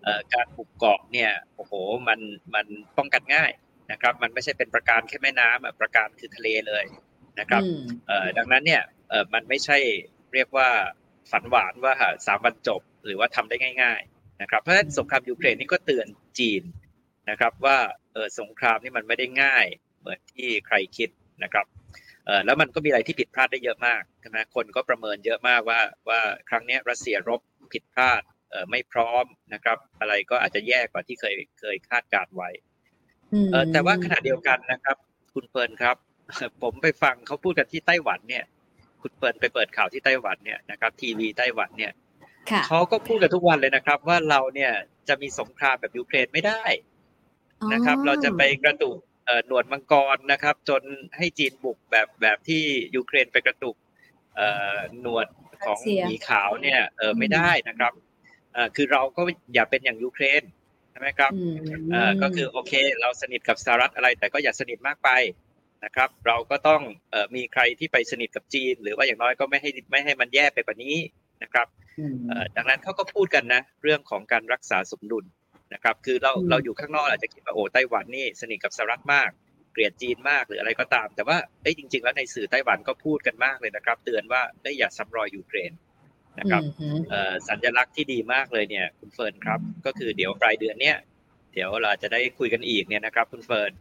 เอ่อการบุกเกาะเนี่ยโอ้โหมันมันป้องกันง่ายนะครับ มันไม่ใช่เป็นประการแค่แม่น้ำอะประการคือทะเลเลยนะครับอืมเอ่อดังนั้นเนี่ยเอ่อมันไม่ใช่เรียกว่าฝันหวานว่าสามวันจบ หรือว่าทำได้ง่าย ๆ นะครับ เพราะฉะนั้นสงครามยูเครนนี่ก็เตือนจีนนะครับ ว่าเออสงครามนี่มันไม่ได้ง่าย เหมือนที่ใครคิดนะครับเอ่อแล้วมันก็มีอะไรที่ผิดพลาดได้เยอะมากใช่ไหมคนก็ประเมินเยอะมากว่าว่าครั้งเนี้ยรัสเซียรบผิดพลาดเอ่อไม่พร้อมนะครับ อะไรก็อาจจะแย่กว่าที่เคยเคยคาดการไว้เอ่อแต่ว่าขณะเดียวกันนะครับ คุณเฟิร์นครับ ผมไปฟังเขาพูดกันที่ไต้หวันเนี่ย คุณเฟิร์นไปเปิดข่าวที่ไต้หวันเนี่ยนะครับ ทีวีไต้หวันเนี่ยค่ะ เขาก็พูดกันทุกวันเลยนะครับ ว่าเราเนี่ยจะมีสงครามแบบยูเครนไม่ได้นะครับอ๋อเราจะไปกระตุกเอ่อหนวดมังกรนะครับ จนให้จีนบุกแบบแบบที่ยูเครนไปกระตุกเอ่อหนวดของหมีขาวเนี่ยเออไม่ได้นะครับเอ่อคือเราก็อย่าเป็นอย่างยูเครนใช่ไหมครับเอ่อก็คือโอเค เราสนิทกับสหรัฐอะไร แต่ก็อย่าสนิทมากไปนะครับ เราก็ต้องเอ่อมีใครที่ไปสนิทกับจีน หรือว่าอย่างน้อยก็ไม่ให้ไม่ให้มันแย่ไปกว่านี้ นะครับดังนั้นเขาก็พูดกันนะ เรื่องของการรักษาสมดุลนะครับ คือเราเราอยู่ข้างนอกอาจจะคิดว่าโอ้ไต้หวันนี่สนิทกับสหรัฐมากเกลียดจีนมากหรืออะไรก็ตาม แต่ว่าเอ้จริง ๆ แล้วในสื่อไต้หวันก็พูดกันมากเลยนะครับ เตือนว่าอย่าได้ซ้ำรอยยูเครนนะครับสัญลักษณ์ที่ดีมากเลยเนี่ยคุณเฟิร์นครับ ก็คือเดี๋ยวปลายเดือนเนี้ยเดี๋ยวเราจะได้คุยกันอีกเนี่ยนะครับ คุณเฟิร์น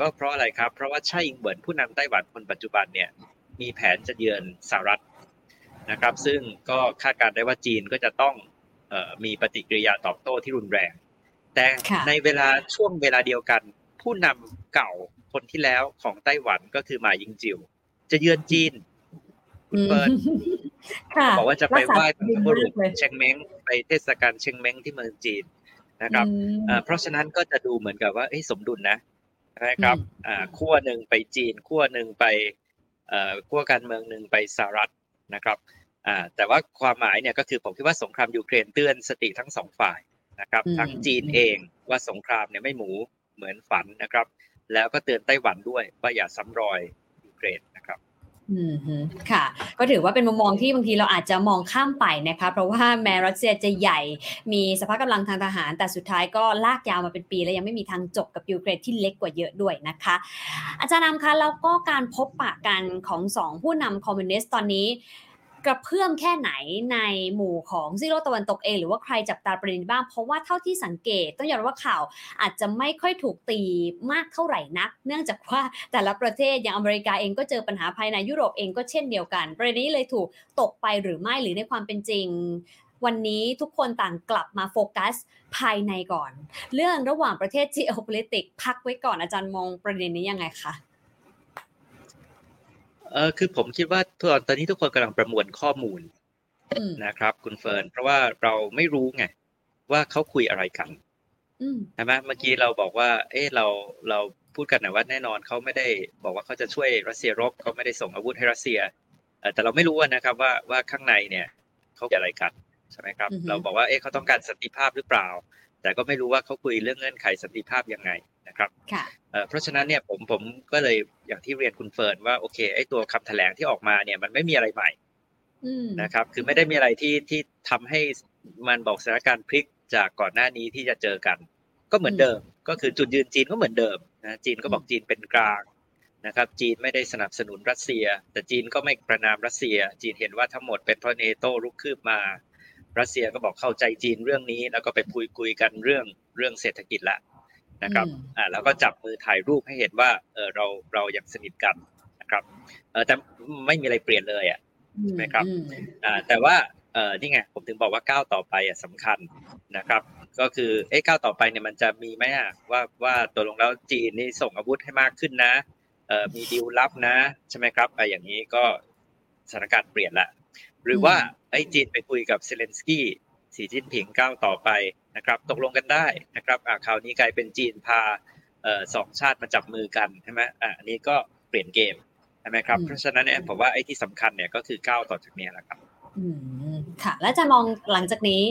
ก็เพราะอะไรครับ เพราะว่าไช่อิงเหวินผู้นำไต้หวันคนปัจจุบันเนี่ยมีแผนจะเยือนสหรัฐ นะครับ ซึ่งก็คาดการณ์ได้ว่าจีนก็จะต้องมีปฏิกิริยาตอบโต้ที่รุนแรง แต่ในเวลาช่วงเวลาเดียวกัน ผู้นำเก่าคนที่แล้วของไต้หวันก็คือหมายิงจิว จะเยือนจีนเปิดบอกว่าจะไปไหว้พระบุรุษเชงเม้งไปเทศกาลเชงเม้งที่เมืองจีนนะครับเพราะฉะนั้นก็จะดูเหมือนกับว่าสมดุลนะนะครับขั้วหนึ่งไปจีนขั้วหนึ่งไปขั้วการเมืองหนึ่งไปสหรัฐ นะครับแต่ว่าความหมายเนี่ยก็คือผมคิดว่าสงครามยูเครนเตือนสติทั้งสองฝ่ายนะครับทั้งจีนเองว่าสงครามเนี่ยไม่หมูเหมือนฝันนะครับ แล้วก็เตือนไต้หวันด้วยว่าอย่าซ้ำรอยยูเครนนะครับอืม ค่ะ ก็ถือว่าเป็นมุมมองที่บางทีเราอาจจะมองข้ามไปนะคะ เพราะว่าแม้รัสเซียจะใหญ่ มีสภาพกำลังทางทหาร แต่สุดท้ายก็ลากยาวมาเป็นปี และยังไม่มีทางจบกับยูเครนที่เล็กกว่าเยอะด้วยนะคะ อาจารย์นำคะแล้วก็การพบปะกันของสองผู้นำคอมมิวนิสต์ตอนนี้ กระเพื่อมแค่ไหนในหมู่ของซีกโลกตะวันตกเอง หรือว่าใครจับตาประเด็นบ้าง เพราะว่าเท่าที่สังเกต ต้องยอมรับว่าข่าวอาจจะไม่ค่อยถูกตีมากเท่าไหร่นัก เนื่องจากว่าแต่ละประเทศอย่างอเมริกาเองก็เจอปัญหาภายในยุโรปเองก็เช่นเดียวกัน ประเด็นนี้เลยถูกตกไปหรือไม่หรือในความเป็นจริงวันนี้ทุกคนต่างกลับมาโฟกัสภายในก่อน เรื่องระหว่างประเทศ geopolitics พักไว้ก่อนอาจารย์มองประเด็นนี้ยังไงคะ เออคือผมคิดว่าตอนนี้ทุกคนกำลังประมวลข้อมูลนะครับ คุณเฟิร์นเพราะว่าเราไม่รู้ไงว่าเขาคุยอะไรกันใช่ไหมเมื่อกี้เราบอกว่า เออเราเราพูดกันนะว่าแน่นอนเขาไม่ได้บอกว่าเขาจะช่วยรัสเซียรบเขาไม่ได้ส่งอาวุธให้รัสเซียแต่เราไม่รู้นะครับว่าว่าข้างในเนี่ยเขาอะไรกันใช่ไหมครับ เราบอกว่าเออเขาต้องการสันติภาพหรือเปล่า แต่ก็ไม่รู้ว่าเขาคุยเรื่องเงื่อนไขสันติภาพยังไง นะครับเพราะฉะนั้นเนี่ยผมผมก็เลยอย่างที่เรียนคุณเฟิร์นว่าโอเคไอ้ตัวคำแถลงที่ออกมาเนี่ยมันไม่มีอะไรใหม่นะครับ คือไม่ได้มีอะไรที่ที่ทำให้มันบอกสถานการณ์พลิกจากก่อนหน้านี้ที่จะเจอกัน ก็เหมือนเดิม ก็คือจุดยืนจีนก็เหมือนเดิมนะจีนก็บอกจีนเป็นกลางนะครับ จีนไม่ได้สนับสนุนรัสเซีย แต่จีนก็ไม่ประนามรัสเซีย จีนเห็นว่าทั้งหมดเป็นเพราะเนโตลุกคืบมารัสเซียก็บอกเข้าใจจีนเรื่องนี้ แล้วก็ไปคุยคุยกันเรื่องเรื่องเศรษฐกิจละ นะครับอ่าแล้วก็จับมือถ่ายรูปให้เห็นว่าเออเราเรายังสนิทกันนะครับเออแต่ไม่มีอะไรเปลี่ยนเลยอะใช่ไหมครับอ่าแต่ว่าเออนี่ไงผมถึงบอกว่าก้าวต่อไปอะสำคัญนะครับ ก็คือเอ้ก้าวต่อไปเนี่ยมันจะมีไหมอะว่าว่าตัวลงแล้วจีนนี่ส่งอาวุธให้มากขึ้นนะเออมีดีลลับนะใช่ไหมครับไอ้อย่างนี้ก็สถานการณ์เปลี่ยนละหรือว่าไอ้จีนไปคุยกับเซเลนสกี้สีจิ้นผิงก้าวต่อไป นะครับตกลงกันได้นะครับอ่าคราวนี้กลายเป็นจีนพาเอ่อสองชาติมาจับมือกันใช่ไหมอ่าอันนี้ก็เปลี่ยนเกมใช่ไหมครับเพราะฉะนั้นเนี่ยผมว่าไอ้ที่สำคัญเนี่ยก็คือก้าวต่อจากนี้แหละครับอืมค่ะ แล้วจะมองหลังจากนี้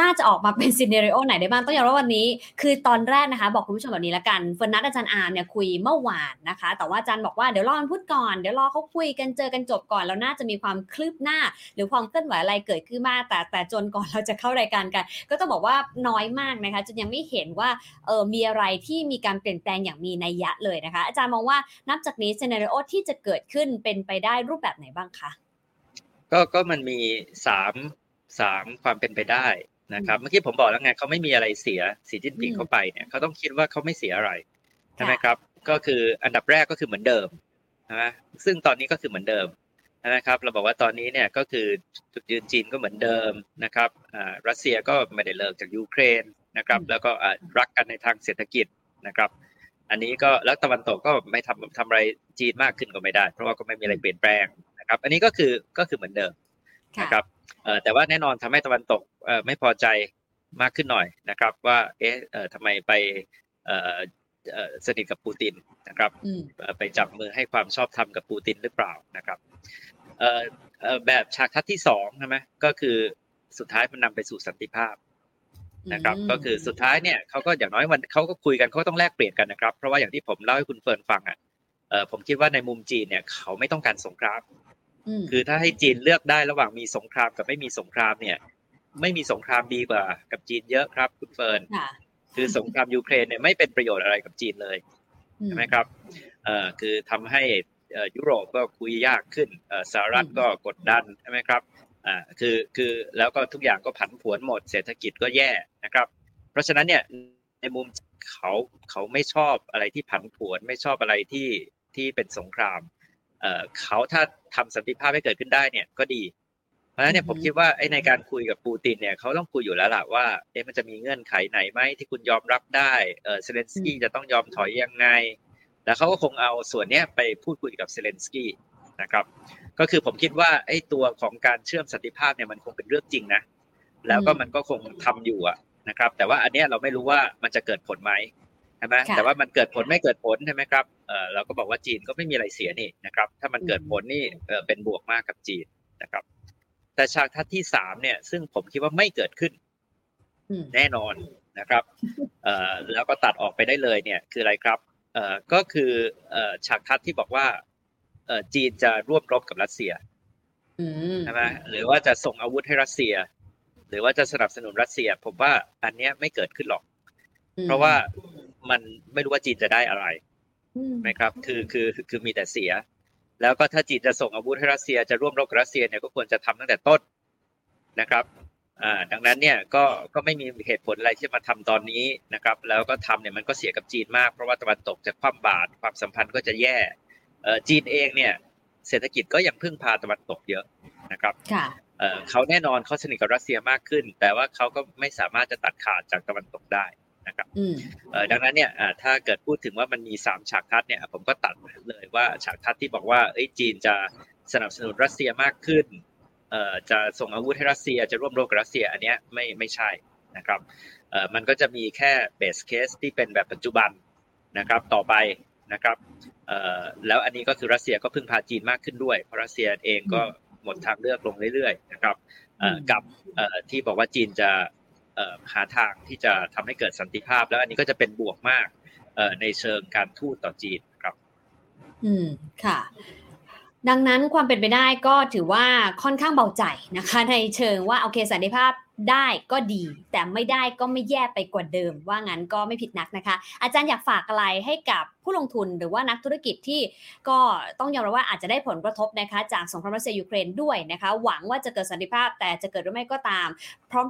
น่าจะออกมาเป็น scenario ไหนได้บ้างต้องยอมรับวันนี้ คือตอนแรกนะคะ บอกคุณผู้ชมแบบนี้ละกันเฟิร์นนัดอาจารย์อาร์มเนี่ยคุยเมื่อวานนะคะ แต่ว่าอาจารย์บอกว่าเดี๋ยวรอมันพูดก่อนเดี๋ยวรอเขาคุยกันเจอกันจบก่อนแล้วน่าจะมีความคลืบหน้า หรือความเคลื่อนไหวอะไรเกิดขึ้นมากแต่แต่จนก่อนเราจะเข้ารายการกัน ก็ต้องบอกว่าน้อยมากนะคะจนยังไม่เห็นว่าเออมีอะไรที่มีการเปลี่ยนแปลงอย่างมีนัยยะเลยนะคะ อาจารย์มองว่านับจากนี้ซีเนริโอที่จะเกิดขึ้นเป็นไปได้รูปแบบไหนบ้างคะก็ก็มันมีสามสามความเป็นไปได้ นะครับเมื่อกี้ผมบอกแล้วไงเขาไม่มีอะไรเสียสีจิ้นผิงเข้าไปเนี่ยเขาต้องคิดว่าเขาไม่เสียอะไรใช่ไหมครับ ก็คืออันดับแรกก็คือเหมือนเดิมนะซึ่งตอนนี้ก็คือเหมือนเดิมนะครับ เราบอกว่าตอนนี้เนี่ยก็คือจุดยืนจีนก็เหมือนเดิมนะครับอ่ารัสเซียก็ไม่ได้เลิกจากยูเครนนะครับ แล้วก็รักกันในทางเศรษฐกิจนะครับ อันนี้ก็แล้วตะวันตกก็ไม่ทำทำอะไรจีนมากขึ้นก็ไม่ได้ เพราะว่าก็ไม่มีอะไรเปลี่ยนแปลงนะครับ อันนี้ก็คือก็คือเหมือนเดิมนะครับ แต่ว่าแน่นอนทำให้ตะวันตกไม่พอใจมากขึ้นหน่อยนะครับ ว่าเอ๊ะทำไมไปสนิทกับปูตินนะครับไปจับมือให้ความชอบธรรมกับปูตินหรือเปล่านะครับเอ่อเอ่อแบบฉากทัศน์ที่สองใช่ไหมก็คือสุดท้ายมันนำไปสู่สันติภาพนะครับ ก็คือสุดท้ายเนี่ยเขาก็อย่างน้อยวันเขาก็คุยกันเขาต้องแลกเปลี่ยนกันนะครับ เพราะว่าอย่างที่ผมเล่าให้คุณเฟิร์นฟังอะเออผมคิดว่าในมุมจีนเนี่ยเขาไม่ต้องการสงคราม คือถ้าให้จีนเลือกได้ระหว่างมีสงครามกับไม่มีสงครามเนี่ย ไม่มีสงครามดีกว่ากับจีนเยอะครับคุณเฟิร์นคือสงครามยูเครนเนี่ยไม่เป็นประโยชน์อะไรกับจีนเลยใช่ไหมครับเอ่อคือทำให้ยุโรปก็คุยยากขึ้นสหรัฐก็กดดันใช่ไหมครับอ่าคือคือแล้วก็ทุกอย่างก็ผันผวนหมดเศรษฐกิจก็แย่นะครับ เพราะฉะนั้นเนี่ยในมุมเขาเขาไม่ชอบอะไรที่ผันผวนไม่ชอบอะไรที่ที่เป็นสงคราม เอ่อเขาถ้าทำสันติภาพให้เกิดขึ้นได้เนี่ยก็ดี เพราะฉะนั้นเนี่ยผมคิดว่าไอ้ในการคุยกับปูตินเนี่ยเขาต้องคุยอยู่แล้วล่ะว่าเอ๊ะมันจะมีเงื่อนไขไหนไหมที่คุณยอมรับได้เออเซเลนสกี้จะต้องยอมถอยยังไง แล้วเขาก็คงเอาส่วนนี้ไปพูดคุยกับเซเลนสกี้นะครับ ก็คือผมคิดว่าไอ้ตัวของการเชื่อมสันติภาพเนี่ยมันคงเป็นเรื่องจริงนะ แล้วก็มันก็คงทำอยู่อะนะครับ แต่ว่าอันนี้เราไม่รู้ว่ามันจะเกิดผลไหม ใช่ไหมแต่ว่ามันเกิดผลไม่เกิดผลใช่ไหมครับเออเราก็บอกว่าจีนก็ไม่มีอะไรเสียนี่นะครับ ถ้ามันเกิดผลนี่เออเป็นบวกมากกับจีนนะครับ แต่ฉากทัศน์ที่สามเนี่ย ซึ่งผมคิดว่าไม่เกิดขึ้น แน่นอนนะครับเอ่อแล้วก็ตัดออกไปได้เลยเนี่ย คืออะไรครับเอ่อก็คือเอ่อฉากทัศน์ที่บอกว่าจีนจะร่วมรบกับรัสเซียใช่ไหมหรือว่าจะส่งอาวุธให้รัสเซีย หรือว่าจะสนับสนุนรัสเซีย ผมว่าอันนี้ไม่เกิดขึ้นหรอก เพราะว่า มันไม่รู้ว่าจีนจะได้อะไรไหมครับ คือคือคือมีแต่เสีย แล้วก็ถ้าจีนจะส่งอาวุธให้รัสเซียจะร่วมรบกับรัสเซียเนี่ยก็ควรจะทำตั้งแต่ต้นนะครับอ่าดังนั้นเนี่ยก็ก็ไม่มีเหตุผลอะไรที่มาทำตอนนี้นะครับ แล้วก็ทำเนี่ยมันก็เสียกับจีนมากเพราะว่าตะวันตกจะคว่ำบาตรความสัมพันธ์ก็จะแย่จีนเองเนี่ยเศรษฐกิจก็ยังพึ่งพาตะวันตกเยอะนะครับเขาแน่นอนเขาสนิทกับรัสเซียมากขึ้น แต่ว่าเขาก็ไม่สามารถจะตัดขาดจากตะวันตกได้ นะครับดังนั้นเนี่ยถ้าเกิดพูดถึงว่ามันมีสามฉากทัศน์เนี่ยผมก็ตัดเลยว่าฉากทัศน์ที่บอกว่าจีนจะสนับสนุนรัสเซียมากขึ้นจะส่งอาวุธให้รัสเซียจะร่วมรบกับรัสเซียอันนี้ไม่ไม่ใช่นะครับมันก็จะมีแค่ base case ที่เป็นแบบปัจจุบันนะครับต่อไปนะครับแล้วอันนี้ก็คือรัสเซียก็พึ่งพาจีนมากขึ้นด้วยเพราะรัสเซียเองก็หมดทางเลือกลงเรื่อยๆนะครับกับที่บอกว่าจีนจะ หาทางที่จะทำให้เกิดสันติภาพ แล้วอันนี้ก็จะเป็นบวกมากในเชิงการทูตต่อจีนครับ อืมค่ะดังนั้นความเป็นไปได้ก็ถือว่าค่อนข้างเบาใจนะคะ ในเชิงว่าโอเคสันติภาพ ได้ก็ดี แต่ไม่ได้ก็ไม่แย่ไปกว่าเดิม ว่างั้นก็ไม่ผิดนักนะคะ อาจารย์อยากฝากอะไรให้กับผู้ลงทุนหรือว่านักธุรกิจที่ก็ต้องยอมรับว่าอาจจะได้ผลกระทบนะคะ จากสงครามรัสเซียยูเครนด้วยนะคะ หวังว่าจะเกิดสันติภาพแต่จะเกิดหรือไม่ก็ตาม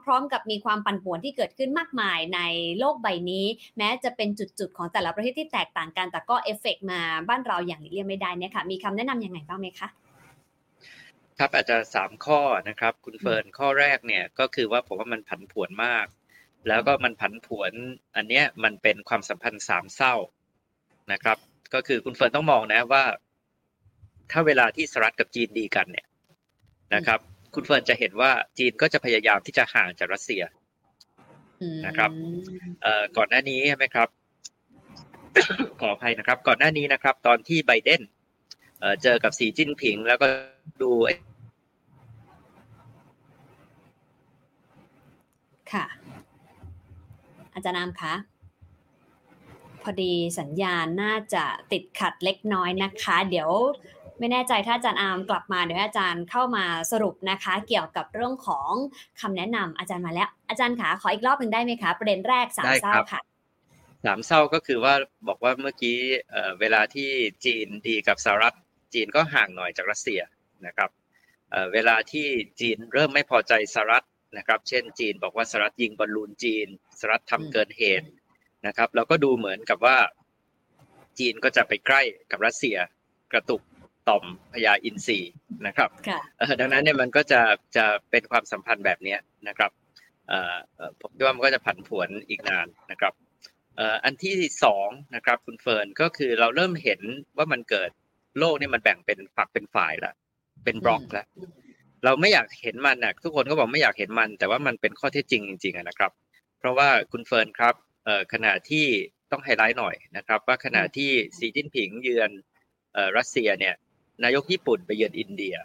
พร้อม ๆ กับมีความปั่นป่วนที่เกิดขึ้นมากมายในโลกใบนี้ แม้จะเป็นจุดๆของแต่ละประเทศที่แตกต่างกันแต่ก็เอฟเฟกมาบ้านเราอย่างหลีกเลี่ยงไม่ได้นี่ค่ะมีคำแนะนำยังไงบ้างไหมคะ ครับอาจจะสามข้อนะครับ คุณเฟิร์นข้อแรกเนี่ยก็คือว่าผมว่ามันผันผวนมาก แล้วก็มันผันผวน อันเนี้ยมันเป็นความสัมพันธ์สามเส้านะครับ ก็คือคุณเฟิร์นต้องมองนะว่า ถ้าเวลาที่สหรัฐกับจีนดีกันเนี่ยนะครับ คุณเฟิร์นจะเห็นว่าจีนก็จะพยายามที่จะห่างจากรัสเซียนะครับเอ่อก่อนหน้านี้ใช่ไหมครับ ขออภัยนะครับ ก่อนหน้านี้นะครับ ตอนที่ไบเดนเจอกับสีจิ้นผิง แล้วก็ดู ค่ะ อาจารย์นามคะพอดีสัญญาณน่าจะติดขัดเล็กน้อยนะคะ เดี๋ยวไม่แน่ใจถ้าอาจารย์อามกลับมาเดี๋ยวอาจารย์เข้ามาสรุปนะคะ เกี่ยวกับเรื่องของคำแนะนำอาจารย์มาแล้ว อาจารย์ขาขออีกรอบหนึ่งได้ไหมคะ ประเด็นแรกสามเศร้าค่ะสามเศร้าก็คือว่าบอกว่าเมื่อกี้เวลาที่จีนดีกับสหรัฐจีนก็ห่างหน่อยจากรัสเซียนะครับเวลาที่จีนเริ่มไม่พอใจสหรัฐ นะครับ เช่นจีนบอกว่าสหรัฐยิงบอลลูนจีนสหรัฐทำเกินเหตุนะครับ เราก็ดูเหมือนกับว่า จีนก็จะไปใกล้กับรัสเซียกระตุกต่อมพญาอินทรีนะครับดังนั้นเนี่ยมันก็จะจะเป็นความสัมพันธ์แบบนี้นะครับผมคิดว่ามันก็จะผันผวนอีกนานนะครับอันที่สองนะครับคุณเฟิร์นก็คือเราเริ่มเห็นว่ามันเกิดโลกนี่มันแบ่งเป็นฝักเป็นฝ่ายแล้วเป็นบล็อกแล้ว เราไม่อยากเห็นมันนะทุกคนก็บอกไม่อยากเห็นมัน แต่ว่ามันเป็นข้อเท็จจริงจริงๆนะครับ เพราะว่าคุณเฟิร์นครับขณะที่ต้องไฮไลท์หน่อยนะครับ ว่าขณะที่สีจิ้นผิงเยือนรัสเซียเนี่ย นายกญี่ปุ่นไปเยือนอินเดีย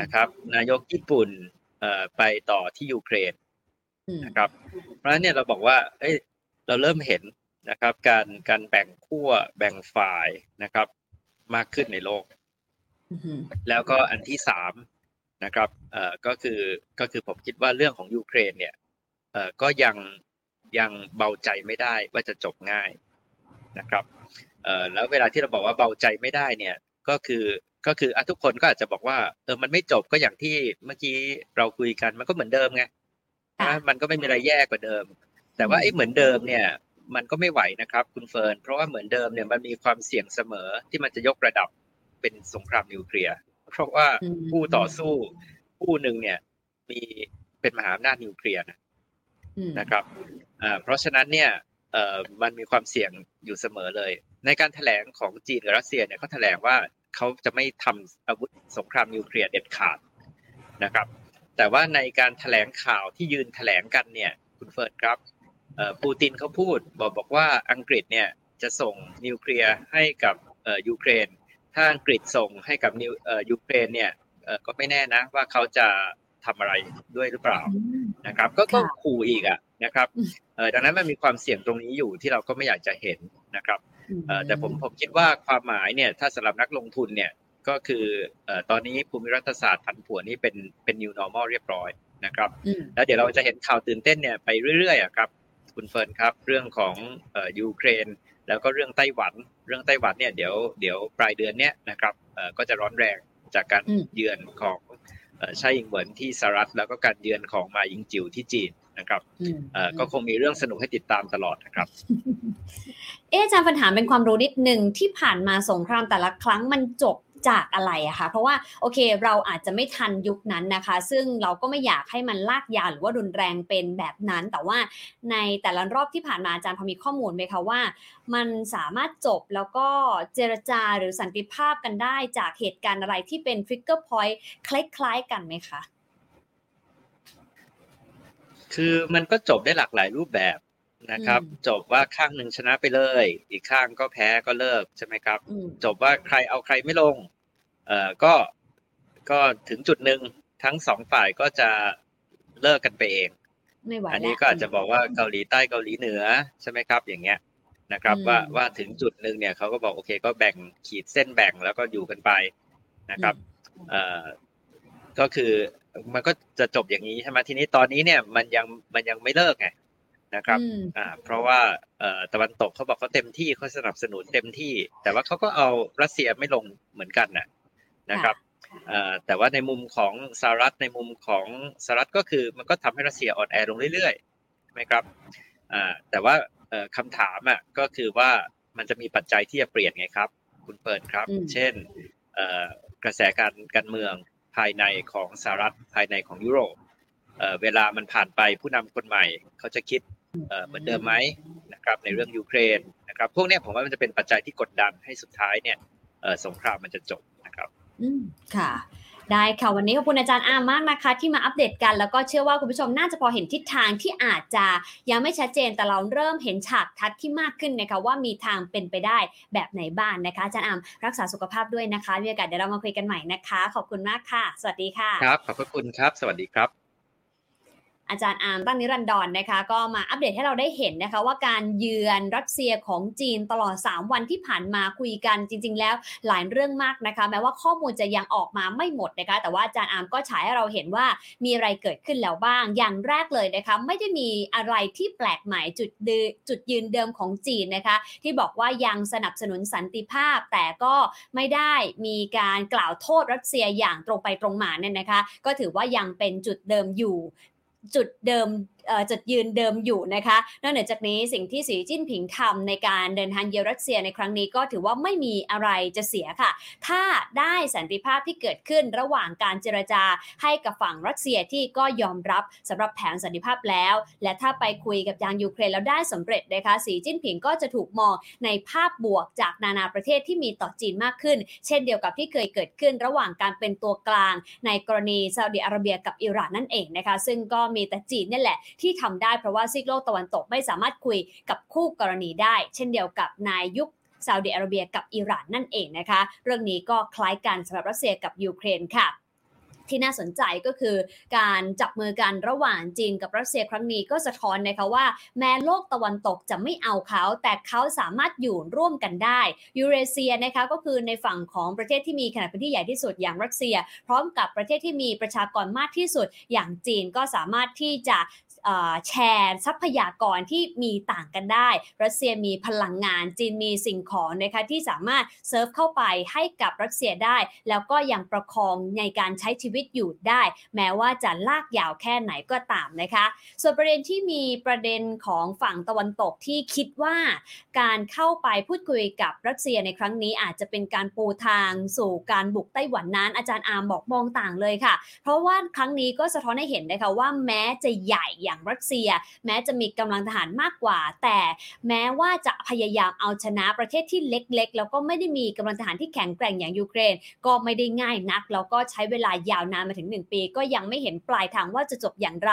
นะครับ นายกญี่ปุ่นไปต่อที่ยูเครนนะครับ เพราะฉะนั้นเนี่ยเราบอกว่า เอ้ยเราเริ่มเห็นนะครับ การการแบ่งขั้วแบ่งฝ่ายนะครับ มากขึ้นในโลกแล้วก็อันที่สาม นะครับเอ่อก็คือก็คือผมคิดว่าเรื่องของยูเครนเนี่ยเอ่อก็ยังยังเบาใจไม่ได้ว่าจะจบง่ายนะครับเอ่อแล้วเวลาที่เราบอกว่าเบาใจไม่ได้เนี่ยก็คือก็คืออทุกคนก็อาจจะบอกว่าเออมันไม่จบก็อย่างที่เมื่อกี้เราคุยกันมันก็เหมือนเดิมไงนะมันก็ไม่มีอะไรแย่กว่าเดิม แต่ว่าไอ้เหมือนเดิมเนี่ยมันก็ไม่ไหวนะครับคุณเฟิร์นเพราะว่าเหมือนเดิมเนี่ยมันมีความเสี่ยงเสมอที่มันจะยกระดับเป็นสงครามนิวเคลียร์ เพราะว่าผู้ต่อสู้ผู้หนึ่งเนี่ย มีเป็นมหาอำนาจนิวเคลียร์นะครับเพราะฉะนั้นเนี่ยมันมีความเสี่ยงอยู่เสมอเลย ในการแถลงของจีนกับรัสเซียเนี่ยเขาแถลงว่าเขาจะไม่ทำอาวุธสงครามนิวเคลียร์เด็ดขาดนะครับ แต่ว่าในการแถลงข่าวที่ยืนแถลงกันเนี่ย คุณเฟิร์นครับปูตินเขาพูดบอกบอกว่าอังกฤษเนี่ยจะส่งนิวเคลียร์ให้กับยูเครน ถ้าอังกฤษส่งให้กับนิวยูเครนเนี่ยก็ไม่แน่นะว่าเขาจะทำอะไรด้วยหรือเปล่านะครับ ก็ก็ขู่อีกอะนะครับดังนั้นมันมีความเสี่ยงตรงนี้อยู่ที่เราก็ไม่อยากจะเห็นนะครับแต่ผมผมคิดว่าความหมายเนี่ยถ้าสำหรับนักลงทุนเนี่ยก็คือตอนนี้ภูมิรัฐศาสตร์ผันผวนนี่เป็นเป็น new normal เรียบร้อยนะครับ แล้วเดี๋ยวเราจะเห็นข่าวตื่นเต้นเนี่ยไปเรื่อยๆครับ คุณเฟิร์นครับ เรื่องของยูเครน แล้วก็เรื่องไต้หวัน เรื่องไต้หวันเนี่ยเดี๋ยวเดี๋ยวปลายเดือนเนี้ยนะครับก็จะร้อนแรงจากการเยือนของชายิงเหวินที่สหรัฐแล้วก็การเยือนของมายิงจิวที่จีนนะครับก็คงมีเรื่องสนุกให้ติดตามตลอดนะครับ เอ๊อาจารย์ปัญหาเป็นความรู้นิดหนึ่งที่ผ่านมาสงครามแต่ละครั้งมันจบ จากอะไรอะคะเพราะว่าโอเคเราอาจจะไม่ทันยุคนั้นนะคะ ซึ่งเราก็ไม่อยากให้มันลากยาวหรือว่ารุนแรงเป็นแบบนั้น แต่ว่าในแต่ละรอบที่ผ่านมาอาจารย์พอมีข้อมูลไหมคะว่า มันสามารถจบแล้วก็เจรจาหรือสันติภาพกันได้จากเหตุการณ์อะไรที่เป็นทริกเกอร์พอยต์คล้ายๆกันไหมคะคือมันก็จบได้หลากหลายรูปแบบนะครับ จบว่าข้างหนึ่งชนะไปเลย อีกข้างก็แพ้ก็เลิกใช่ไหมครับ จบว่าใครเอาใครไม่ลง เอ่อก็ก็ถึงจุดหนึ่งทั้งสองฝ่ายก็จะเลิกกันไปเองอันนี้ก็อาจจะบอกว่าเกาหลีใต้เกาหลีเหนือใช่ไหมครับ อย่างเงี้ยนะครับ ว่าว่าถึงจุดหนึ่งเนี่ยเขาก็บอกโอเค ก็แบ่งขีดเส้นแบ่งแล้วก็อยู่กันไปนะครับเอ่อก็คือมันก็จะจบอย่างนี้ใช่ไหมทีนี้ตอนนี้เนี่ยมันยังมันยังไม่เลิกไงนะครับอ่าเพราะว่าเอ่อตะวันตกเขาบอกเขาเต็มที่เขาสนับสนุนเต็มที่ แต่ว่าเขาก็เอารัสเซียไม่ลงเหมือนกันน่ะ นะครับแต่ว่าในมุมของสหรัฐในมุมของสหรัฐก็คือมันก็ทำให้รัสเซียอ่อนแอลงเรื่อยๆไหมครับแต่ว่าคำถามอะก็คือว่ามันจะมีปัจจัยที่จะเปลี่ยนไงครับ คุณเปิดครับ เช่นกระแสการการเมืองภายในของสหรัฐภายในของยุโรปเวลามันผ่านไปผู้นำคนใหม่ เขาจะคิดเหมือนเดิมไหมนะครับในเรื่องยูเครนนะครับพวกนี้ผมว่ามันจะเป็นปัจจัยที่กดดันให้สุดท้ายเนี่ยสงครามมันจะจบ อืมค่ะ ได้ค่ะ วันนี้ขอบคุณอาจารย์อามมากนะคะ ที่มาอัปเดตกันแล้วก็เชื่อว่าคุณผู้ชมน่าจะพอเห็นทิศทางที่อาจจะยังไม่ชัดเจนแต่เราเริ่มเห็นฉากทัดที่มากขึ้นนะคะว่ามีทางเป็นไปได้แบบไหนบ้างนะคะอาจารย์อามรักษาสุขภาพด้วยนะคะมีโอกาสเดี๋ยวเรามาคุยกันใหม่นะคะ ขอบคุณมากค่ะ สวัสดีค่ะ ครับขอบพระคุณครับ สวัสดีครับ อาจารย์อาร์มตั้งนิรันดรนนะคะ ก็มาอัปเดตให้เราได้เห็นนะคะ ว่าการเยือนรัสเซียของจีนตลอด 3 วันที่ผ่านมาคุยกันจริง ๆ แล้วหลายเรื่องมากนะคะ แม้ว่าข้อมูลจะยังออกมาไม่หมดนะคะ แต่ว่าอาจารย์อาร์มก็ฉายให้เราเห็นว่ามีอะไรเกิดขึ้นแล้วบ้าง อย่างแรกเลยนะคะ ไม่ได้มีอะไรที่แปลกใหม่จุดจุดยืนเดิมของจีนนะคะ ที่บอกว่ายังสนับสนุนสันติภาพ แต่ก็ไม่ได้มีการกล่าวโทษรัสเซียอย่างตรงไปตรงมาเนี่ยนะคะ ก็ถือว่ายังเป็นจุดเดิมอยู่ จุดเดิม จุดยืนเดิมอยู่นะคะนอกเหนือจากนี้สิ่งที่สีจิ้นผิงทำในการเดินทางเยือนรัสเซียในครั้งนี้ก็ถือว่าไม่มีอะไรจะเสียค่ะ ถ้าได้สันติภาพที่เกิดขึ้นระหว่างการเจรจาให้กับฝั่งรัสเซียที่ก็ยอมรับสำหรับแผนสันติภาพแล้ว และถ้าไปคุยกับทางยูเครนแล้วได้สำเร็จนะคะสีจิ้นผิงก็จะถูกมองในภาพบวกจากนานาประเทศที่มีต่อจีนมากขึ้น เช่นเดียวกับที่เคยเกิดขึ้นระหว่างการเป็นตัวกลาง ในกรณีซาอุดิอาระเบียกับอิหร่านนั่นเองนะคะ ซึ่งก็มีแต่จีนนี่แหละที่ทำได้เพราะว่าซีกโลกตะวันตกไม่สามารถคุยกับคู่กรณีได้ เช่นเดียวกับนายยุคซาอุดิอาระเบียกับอิหร่านนั่นเองนะคะ เรื่องนี้ก็คล้ายกันสำหรับรัสเซียกับยูเครนค่ะที่น่าสนใจก็คือการจับมือกันระหว่างจีนกับรัสเซียครั้งนี้ก็สะท้อนนะคะว่า แม้โลกตะวันตกจะไม่เอาเขา แต่เขาสามารถอยู่ร่วมกันได้ยูเรเซียนะคะก็คือในฝั่งของประเทศที่มีขนาดพื้นที่ใหญ่ที่สุดอย่างรัสเซีย พร้อมกับประเทศที่มีประชากรมากที่สุดอย่างจีนก็สามารถที่จะ แชร์ทรัพยากรที่มีต่างกันได้ รัสเซียมีพลังงานจีนมีสิ่งของนะคะที่สามารถเซิร์ฟเข้าไปให้กับรัสเซียได้ แล้วก็ยังประคองในการใช้ชีวิตอยู่ได้ แม้ว่าจะลากยาวแค่ไหนก็ตามนะคะ ส่วนประเด็นที่มีประเด็นของฝั่งตะวันตกที่คิดว่า การเข้าไปพูดคุยกับรัสเซียในครั้งนี้อาจจะเป็นการปูทางสู่การบุกไต้หวันนั้น อาจารย์อาร์มบอกมองต่างเลยค่ะ เพราะว่าครั้งนี้ก็สะท้อนให้เห็นนะคะว่าแม้จะใหญ่อย่างางรัสเซีย แม้จะมีกำลังทหารมากกว่า แต่แม้ว่าจะพยายามเอาชนะประเทศที่เล็กๆ แล้วก็ไม่ได้มีกำลังทหารที่แข็งแกร่งอย่างยูเครน ก็ไม่ได้ง่ายนัก แล้วก็ใช้เวลายาวนานมาถึง 1 ปี ก็ยังไม่เห็นปลายทางว่าจะจบอย่างไร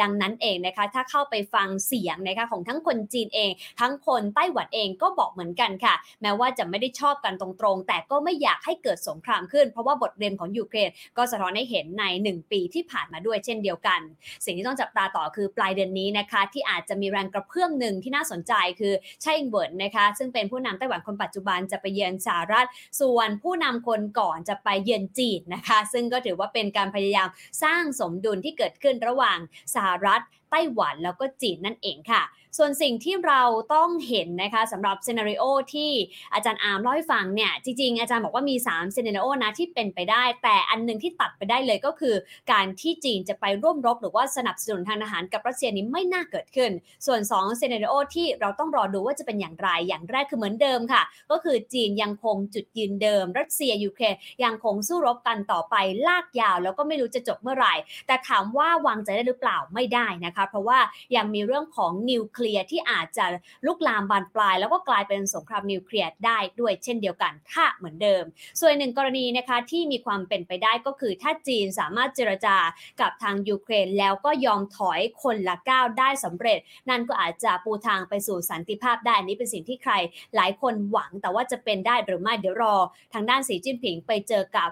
ดังนั้นเองนะคะ ถ้าเข้าไปฟังเสียงนะคะของทั้งคนจีนเอง ทั้งคนไต้หวันเองก็บอกเหมือนกันค่ะ แม้ว่าจะไม่ได้ชอบกันตรงๆ แต่ก็ไม่อยากให้เกิดสงครามขึ้น เพราะว่าบทเรียนของยูเครนก็สะท้อนให้เห็นใน 1 ปีที่ผ่านมาด้วยเช่นเดียวกัน สิ่งที่ต้องจับตาต่อคือปลายเดือนนี้นะคะที่อาจจะมีแรงกระเพื่อมหนึ่งที่น่าสนใจคือไช่อิงเวิร์ดนะคะซึ่งเป็นผู้นำไต้หวันคนปัจจุบันจะไปเยือนสหรัฐ ส่วนผู้นำคนก่อนจะไปเยือนจีนนะคะ ซึ่งก็ถือว่าเป็นการพยายามสร้างสมดุลที่เกิดขึ้นระหว่างสหรัฐ ไต้หวันแล้วก็จีนนั่นเองค่ะ ส่วนสิ่งที่เราต้องเห็นนะคะสำหรับ scenario ที่อาจารย์อาร์มเล่าให้ฟังเนี่ยจริงๆ อาจารย์บอกว่ามี3 scenario นะที่เป็นไปได้ แต่อันนึงที่ตัดไปได้เลยก็คือ การที่จีนจะไปร่วมรบหรือว่าสนับสนุนทางทหารกับรัสเซียนี้ไม่น่าเกิดขึ้น ส่วน2 scenario ที่เราต้องรอดูว่าจะเป็นอย่างไรอย่างแรกคือเหมือนเดิมค่ะ ก็คือจีนยังคงจุดยืนเดิม รัสเซียยูเครนยังคงสู้รบกันต่อไปลากยาว แล้วก็ไม่รู้จะจบเมื่อไหร่ แต่ถามว่าวางใจได้หรือเปล่าไม่ได้นะคะเพราะว่ายังมีเรื่องของนิวเคลียร์ที่อาจจะลุกลามบานปลาย แล้วก็กลายเป็นสงครามนิวเคลียร์ได้ด้วยเช่นเดียวกันถ้าเหมือนเดิม ส่วนหนึ่งกรณีนะคะที่มีความเป็นไปได้ก็คือถ้าจีนสามารถเจรจากับทางยูเครน แล้วก็ยอมถอยคนละก้าวได้สำเร็จ นั่นก็อาจจะปูทางไปสู่สันติภาพได้อันนี้เป็นสิ่งที่ใครหลายคนหวังแต่ว่าจะเป็นได้หรือไม่เดี๋ยวรอ ทางด้านสีจิ้นผิงไปเจอกับ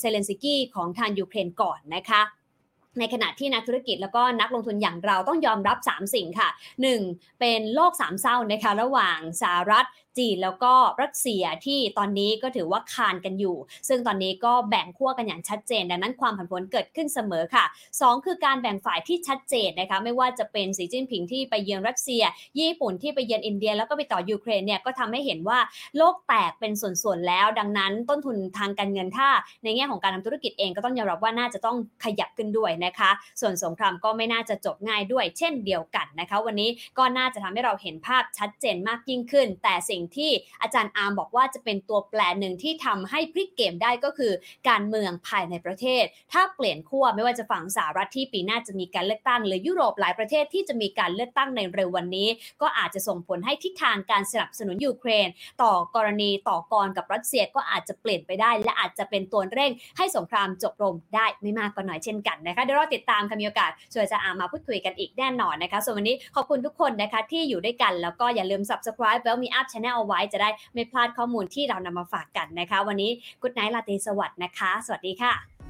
เซเลนสกี้ของทางยูเครนก่อนนะคะ ในขณะที่นักธุรกิจแล้วก็นักลงทุนอย่างเราต้องยอมรับ 3 สิ่งค่ะ 1. เป็นโลกสามเศร้านะคะระหว่างสหรัฐจีนแล้วก็รัสเซียที่ตอนนี้ก็ถือว่าคานกันอยู่ ซึ่งตอนนี้ก็แบ่งขั้วกันอย่างชัดเจน ดังนั้นความผันผวนเกิดขึ้นเสมอค่ะ 2 คือการแบ่งฝ่ายที่ชัดเจนนะคะไม่ว่าจะเป็นสีจิ้นผิงที่ไปเยือนรัสเซีย ญี่ปุ่นที่ไปเยือนอินเดีย แล้วก็ไปต่อยูเครนเนี่ยก็ทำให้เห็นว่าโลกแตกเป็นส่วนๆแล้ว ดังนั้นต้นทุนทางการเงินถ้าในแง่ของการทำธุรกิจเองก็ต้องยอมรับว่าน่าจะต้องขยับขึ้นด้วยนะคะ ส่วนสงครามก็ไม่น่าจะจบง่ายด้วย เช่นเดียวกันนะคะ วันนี้ก็น่าจะทำให้เราเห็นภาพชัดเจนมากยิ่งขึ้น แต่สิ่งที่อาจารย์อาร์มบอกว่าจะเป็นตัวแปรหนึ่งที่ทำให้พลิกเกมได้ก็คือการเมืองภายในประเทศ ถ้าเปลี่ยนขั้วไม่ว่าจะฝั่งสหรัฐที่ปีหน้าจะมีการเลือกตั้งหรือยุโรปหลายประเทศที่จะมีการเลือกตั้งในเร็ววันนี้ ก็อาจจะส่งผลให้ทิศทางการสนับสนุนยูเครน ต่อกรณีต่อกรกับรัสเซียก็อาจจะเปลี่ยนไปได้ และอาจจะเป็นตัวเร่ง ให้สงครามจบลงได้ไม่มากก็น้อยเช่นกันนะคะเดี๋ยวเราติดตามค่ะมีโอกาสช่วยจะอามาพูดคุยกันอีกแน่นอนนะคะส่วนวันนี้ขอบคุณทุกคนนะคะที่อยู่ด้วยกันแล้วก็อย่าลืม subscribe แล้วมีอัพช anel เอาไว้จะได้ไม่พลาดข้อมูลที่เรานำมาฝากกันนะคะ วันนี้กุ๊ดไนท์ลาตีสวัสดีนะคะ สวัสดีค่ะ